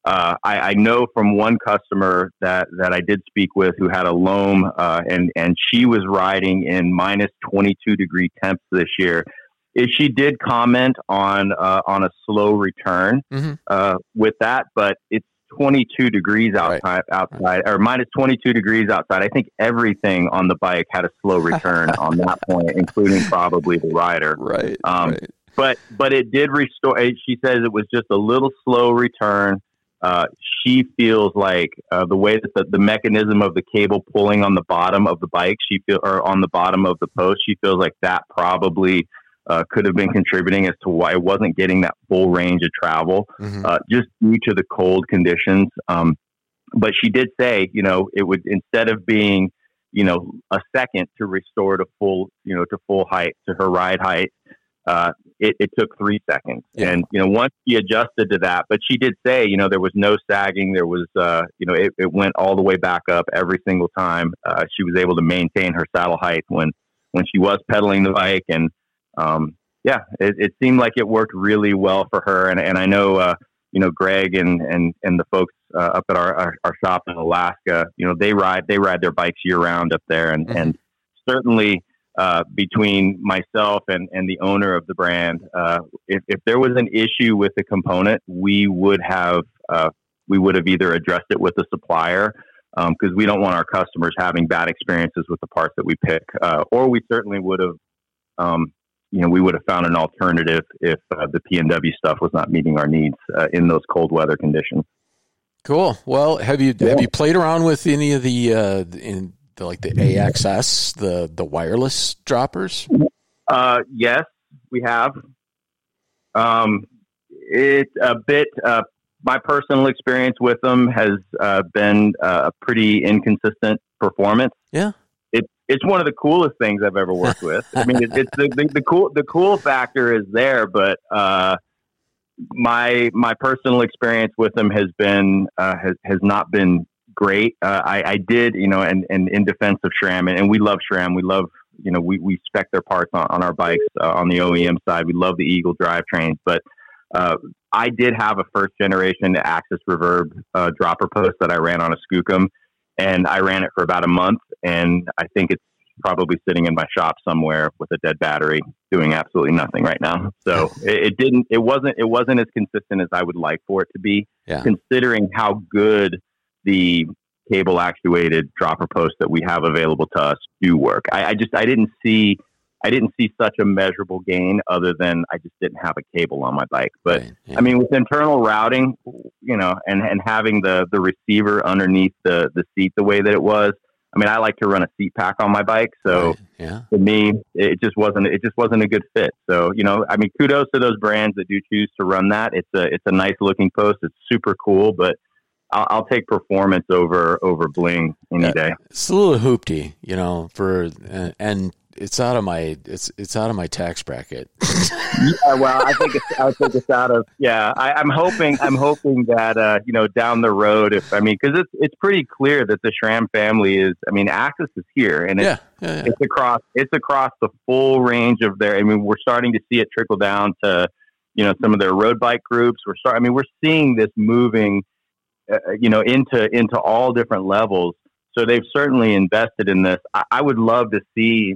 Uh, I, I know from one customer that, that I did speak with who had a loam, uh, and and she was riding in minus 22 degree temps this year. Is she did comment on uh, on a slow return Mhm. uh, with that, but it's 22 degrees Right. outside, outside or minus 22 degrees outside. I think everything on the bike had a slow return on that point, including probably the rider Right. Um, right. but but it did restore. She says it was just a little slow return. Uh, she feels like uh, the way that the, the mechanism of the cable pulling on the bottom of the bike, she feel or on the bottom of the post, she feels like that probably uh, could have been contributing as to why it wasn't getting that full range of travel Mhm. uh, just due to the cold conditions. Um, but she did say, you know, it would instead of being, you know, a second to restore to full, you know, to full height to her ride height, uh, it, it took three seconds. Yeah. And you know, once she adjusted to that, but she did say, you know, there was no sagging. There was, uh, you know, it, it went all the way back up every single time. Uh, she was able to maintain her saddle height when when she was pedaling the bike and um, yeah, it, it seemed like it worked really well for her. And, and I know, uh, you know, Greg and, and, and the folks uh, up at our, our, our shop in Alaska, you know, they ride, they ride their bikes year round up there. And, Mhm. and certainly, uh, between myself and, and the owner of the brand, uh, if, if there was an issue with the component, we would have, uh, we would have either addressed it with the supplier because we don't want our customers having bad experiences with the parts that we pick, uh, or we certainly would have, um, you know, we would have found an alternative if uh, the P and W stuff was not meeting our needs uh, in those cold weather conditions. Cool. Well, have you have you played around with any of the uh, in the, like the AXS the the wireless droppers? Uh, yes, we have. Um, it's a bit. Uh, my personal experience with them has uh, been uh, a pretty inconsistent performance. Yeah. It's it's one of the coolest things I've ever worked with. I mean, it, it's the, the, the cool the cool factor is there, but uh, my my personal experience with them has been uh, has has not been great. Uh, I, I did, you know, and, and in defense of SRAM, and, and we love SRAM. We love, you know, we, we spec their parts on, on our bikes uh, on the OEM side. We love the Eagle drivetrains, but uh, I did have a first generation AXS Reverb uh, dropper post that I ran on a Skookum, and I ran it for about a month, and I think it's probably sitting in my shop somewhere with a dead battery, doing absolutely nothing right now. So it, it didn't, it wasn't, it wasn't as consistent as I would like for it to be, Yeah. considering how good the cable actuated dropper posts that we have available to us do work. I, I just, I didn't see. I didn't see such a measurable gain other than I just didn't have a cable on my bike. But Right, yeah. I mean, with internal routing, you know, and, and having the, the receiver underneath the, the seat the way that it was, I mean, I like to run a seat pack on my bike. So Right, yeah. to me, it just wasn't, it just wasn't a good fit. So, you know, I mean, kudos to those brands that do choose to run that. It's a, it's a nice looking post. It's super cool, but I'll, I'll take performance over, over bling any Yeah. day. It's a little hoopty, you know, for uh, and it's out of my it's it's out of my tax bracket. Yeah, well, I think it's, I think it's out of yeah. I, I'm hoping I'm hoping that uh, you know down the road, if I mean, because it's it's pretty clear that the SRAM family is. I mean, AXS is here, and it's yeah, yeah, yeah. it's across it's across the full range of their. I mean, we're starting to see it trickle down to you know some of their road bike groups. We're start. I mean, we're seeing this moving, uh, you know, into into all different levels. So they've certainly invested in this. I, I would love to see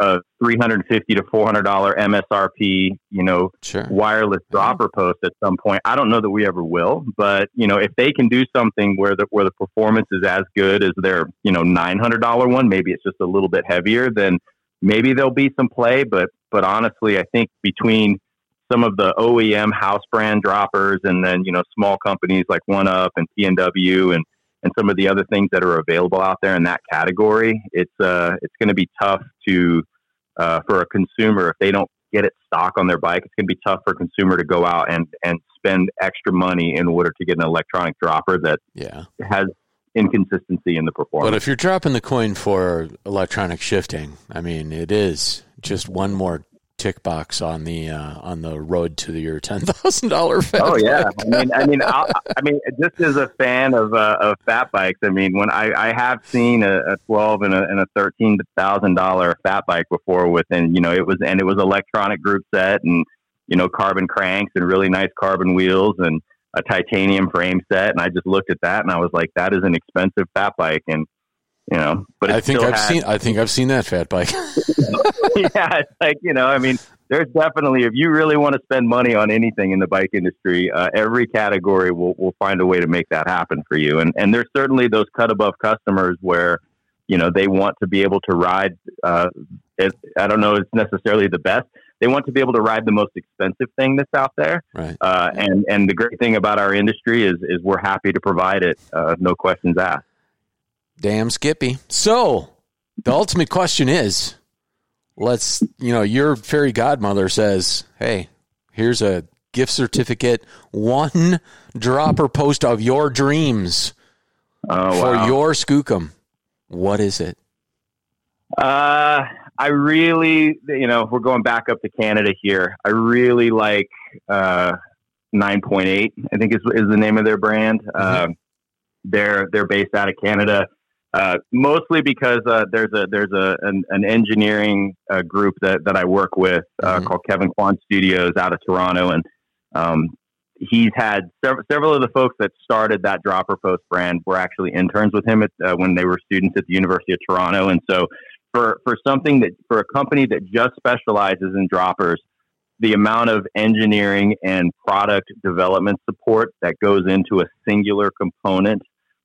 a three hundred fifty to four hundred dollar MSRP, you know, Sure. wireless dropper post at some point. I don't know that we ever will, but you know, if they can do something where the where the performance is as good as their you know nine hundred dollar one, maybe it's just a little bit heavier, then maybe there'll be some play. But but honestly, I think between some of the OEM house brand droppers and then you know small companies like One Up and PNW and and some of the other things that are available out there in that category, it's uh it's going to be tough to uh, for a consumer if they don't get it stock on their bike. It's going to be tough for a consumer to go out and and spend extra money in order to get an electronic dropper that Yeah. has inconsistency in the performance. But if you're dropping the coin for electronic shifting, I mean, it is just one more tick box on the uh, on the road to your ten thousand dollar. Oh yeah, I mean, I mean, I, I mean, just as a fan of uh, of fat bikes, I mean, when I, I have seen a, a twelve and a, and a thirteen thousand dollar fat bike before, with and you know it was and it was electronic group set and you know carbon cranks and really nice carbon wheels and a titanium frame set, and I just looked at that and I was like, that is an expensive fat bike, and you know, but I think I've had- seen I think I've seen that fat bike. yeah, it's like you know, I mean, there's definitely if you really want to spend money on anything in the bike industry, uh, every category will will find a way to make that happen for you. And and there's certainly those cut above customers where you know they want to be able to ride. Uh, it, I don't know, it's necessarily the best. They want to be able to ride the most expensive thing that's out there. right. Uh, and and the great thing about our industry is is we're happy to provide it, uh, no questions asked. Damn Skippy. So the ultimate question is let's you know, your fairy godmother says, Hey, here's a gift certificate, one dropper post of your dreams Oh, for wow. your skookum. What is it? Uh, I really, you know, we're going back up to Canada here. I really like uh, 9point8. I think is is the name of their brand. Um, they're they're based out of Canada, uh, mostly because uh, there's a there's a an, an engineering uh, group that that I work with uh, Mhm. called Kevin Kwan Studios out of Toronto, and um, he's had several, several of the folks that started that dropper post brand were actually interns with him at, uh, when they were students at the University of Toronto, and so for for something that for a company that just specializes in droppers, the amount of engineering and product development support that goes into a singular component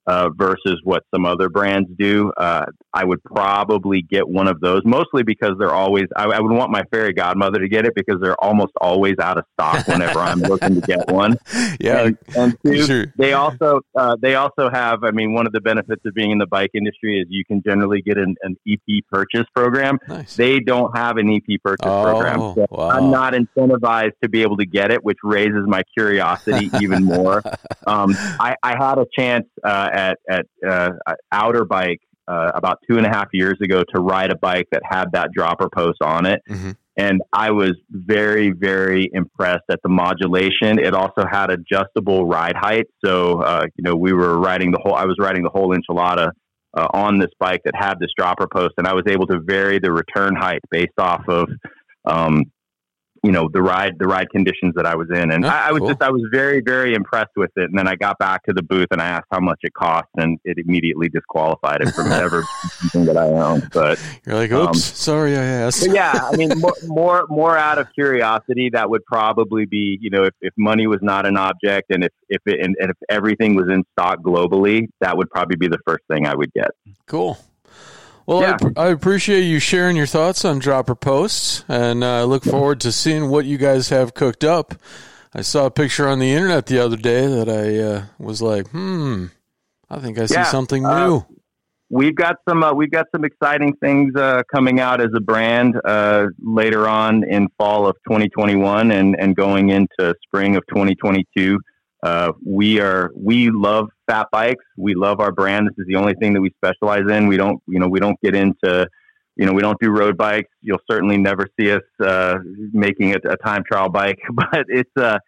uh, versus what some other brands do, uh, I would probably get one of those. Mostly because they're always. I, I would want my fairy godmother to get it because they're almost always out of stock whenever I'm looking to get one. Yeah, And, and two, sure. they also uh, they also have. I mean, one of the benefits of being in the bike industry is you can generally get an, an EP purchase program. Nice. They don't have an EP purchase program. Oh, So wow. I'm not incentivized to be able to get it, which raises my curiosity even more. Um, I, I had a chance uh, at at uh, Outer Bike uh, about two and a half years ago to ride a bike that had that dropper post on it, Mhm. and I was very very impressed at the modulation. It also had adjustable ride height, so uh, you know we were riding the whole. I was riding the whole enchilada. Uh, on this bike that had this dropper post, and I was able to vary the return height based off of um, you know the ride the ride conditions that I was in, and Oh, I, I was cool. just I was very very impressed with it. And then I got back to the booth and I asked how much it cost, and it immediately disqualified it from ever something that I owned. But You're like, Um, oops, sorry, I asked. yeah, I mean, more, more, more out of curiosity, that would probably be, you know, if, if money was not an object and if, if it, and, and if everything was in stock globally, that would probably be the first thing I would get. Cool. Well, Yeah. I, I appreciate you sharing your thoughts on dropper posts, and uh, I look forward to seeing what you guys have cooked up. I saw a picture on the internet the other day that I uh, was like, hmm, I think I see Yeah, something uh, new. We've got some, uh, we've got some exciting things uh, coming out as a brand uh, later on in fall of 2021 and, and going into spring of 2022. Uh, we are we love fat bikes. We love our brand. This is the only thing that we specialize in. We don't you know we don't get into you know we don't do road bikes. You'll certainly never see us uh, making a, a time trial bike, but it's uh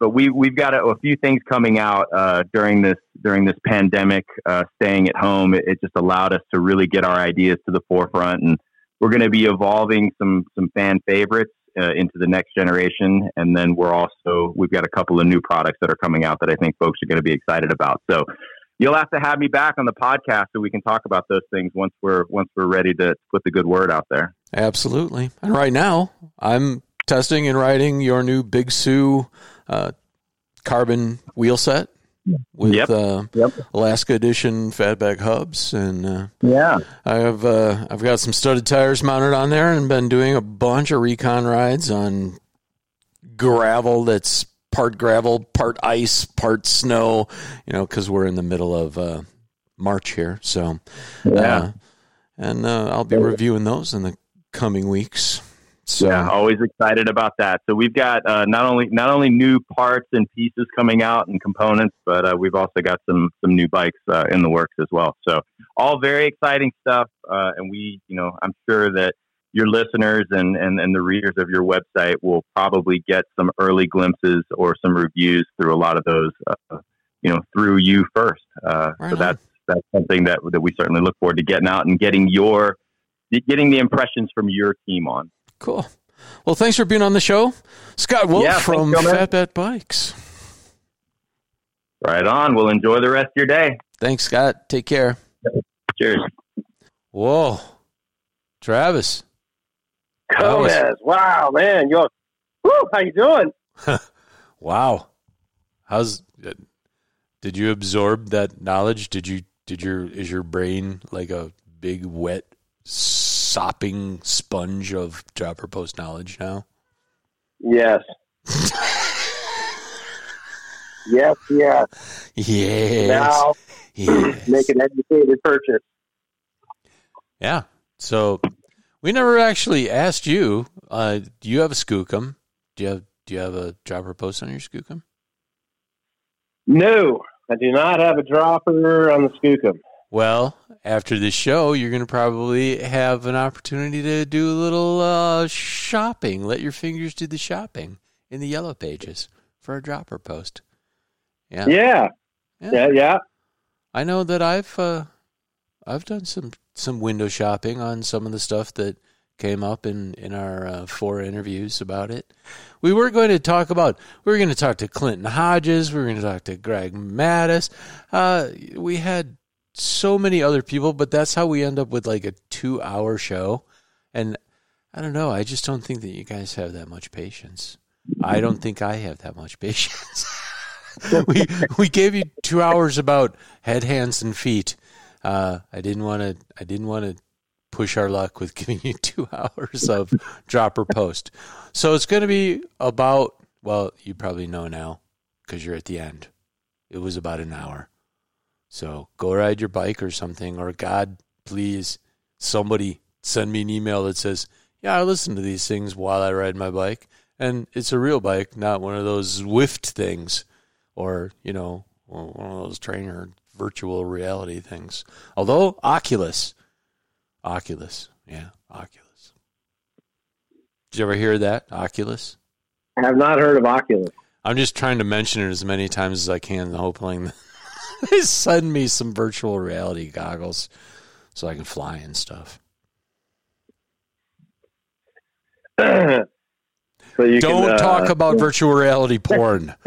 but we we've got a, a few things coming out uh, during this during this pandemic. Uh, staying at home, it, it just allowed us to really get our ideas to the forefront, and we're going to be evolving some some fan favorites uh, into the next generation. And then we're also we've got a couple of new products that are coming out that I think folks are going to be excited about. So you'll have to have me back on the podcast so we can talk about those things once we're once we're ready to put the good word out there. Absolutely. And right now, I'm testing and riding your new Big Sue uh, carbon wheel set with Yep. Uh, Yep. Alaska Edition fatback hubs, and uh, Yeah. I have uh, I've got some studded tires mounted on there, and been doing a bunch of recon rides on gravel that's part gravel, part ice, part snow. You know, because we're in the middle of uh, March here, so Yeah. uh, and uh, I'll be reviewing those in the coming weeks. So Yeah, always excited about that. So we've got uh, not only not only new parts and pieces coming out and components, but uh, we've also got some some new bikes uh, in the works as well. So all very exciting stuff. Uh, and we, you know, I'm sure that your listeners and, and and the readers of your website will probably get some early glimpses or some reviews through a lot of those, uh, you know, through you first. Uh, Right so on. that's that's something that that we certainly look forward to getting out and getting your getting the impressions from your team on. Cool. Well, thanks for being on the show, Scott Wolf Yeah, from gentlemen. Fatback Bikes. Right on. We'll enjoy the rest of your day. Thanks, Scott. Take care. Cheers. Whoa, Travis. That was- Wow, man. You're, whew, how you doing? Wow. How's? Did you absorb that knowledge? Did you? Did your? Is your brain like a big wet sopping sponge of dropper post knowledge now? Yes. yes, yes. Yes. Now yes. make an educated purchase. Yeah. So we never actually asked you. Uh, do you have a skookum? Do you have Do you have a dropper post on your skookum? No, I do not have a dropper on the Skookum. Well, after this show, you're going to probably have an opportunity to do a little uh, shopping. Let your fingers do the shopping in the yellow pages for a dropper post. Yeah, Yeah. Yeah. Yeah, yeah. I know that I've uh, I've done some some window shopping on some of the stuff that came up in in our uh, four interviews about it. We were going to talk about we were going to talk to Clinton Hodges. We were going to talk to Greg Mattis. Uh, we had so many other people, but that's how we end up with like a two hour show. And I don't know. I just don't think that you guys have that much patience. I don't think I have that much patience. we we gave you two hours about head, hands, and feet. Uh, I didn't want to. I didn't want to push our luck with giving you two hours of dropper post. So it's going to be about. Well, you probably know now because you're at the end. It was about an hour. So go ride your bike or something, or God, please, somebody send me an email that says, "Yeah, I listen to these things while I ride my bike." And it's a real bike, not one of those Zwift things or you know one of those trainer virtual reality things. Although Oculus, Oculus, yeah, Oculus. Did you ever hear that Oculus? I have not heard of Oculus. I'm just trying to mention it as many times as I can, hoping that they send me some virtual reality goggles so I can fly and stuff. So you Don't can, uh, talk about virtual reality porn.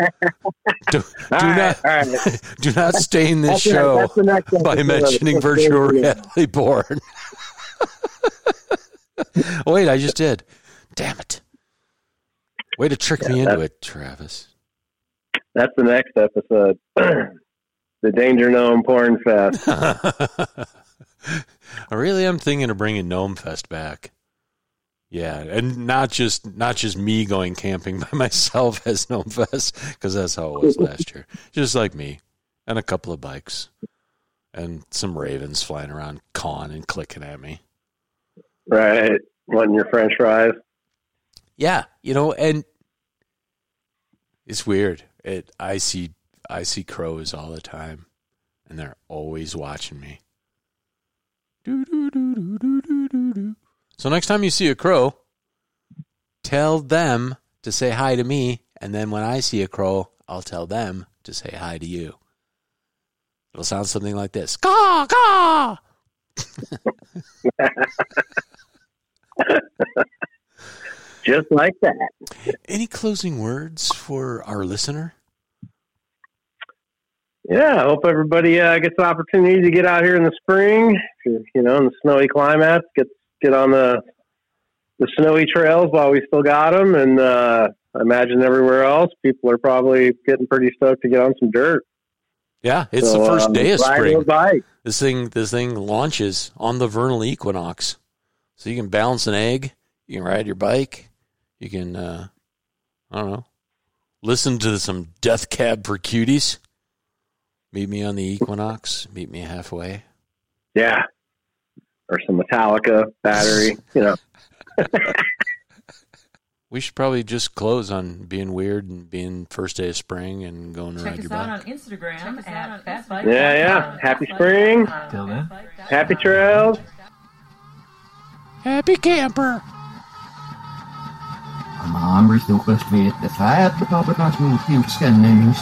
do, do right, not right. do not stain this That's show by mentioning virtual reality porn. Wait, I just did. Damn it. Way to trick me into it, Travis. That's the next episode. the Danger Gnome Porn Fest. I really am thinking of bringing Gnome Fest back. Yeah, and not just not just me going camping by myself as Gnome Fest because that's how it was last year. Just like me and a couple of bikes and some ravens flying around cawing and clicking at me. Right. Wanting your French fries. Yeah, you know, and it's weird. It I see I see crows all the time, and they're always watching me. Doo, doo, doo, doo, doo, doo, doo, doo. So next time you see a crow, tell them to say hi to me, and then when I see a crow, I'll tell them to say hi to you. It'll sound something like this: caw caw. Just like that. Any closing words for our listener? Yeah, I hope everybody uh, gets an opportunity to get out here in the spring. You know, in the snowy climates, get get on the the snowy trails while we still got them, and uh, I imagine everywhere else, people are probably getting pretty stoked to get on some dirt. Yeah, it's So, the first um, day of spring. This thing this thing launches on the vernal equinox. So you can balance an egg, you can ride your bike, you can uh I don't know. Listen to some Death Cab for Cuties. Meet me on the equinox, meet me halfway. Yeah, or some Metallica battery. you know, We should probably just close on being weird and being first day of spring and going to Check ride us out on Instagram at Fat Bike. yeah, yeah. Happy spring, Till then. happy trails. Happy camper. Maar Amber is toch best weer de feit, de papa kan het niet heel scannen.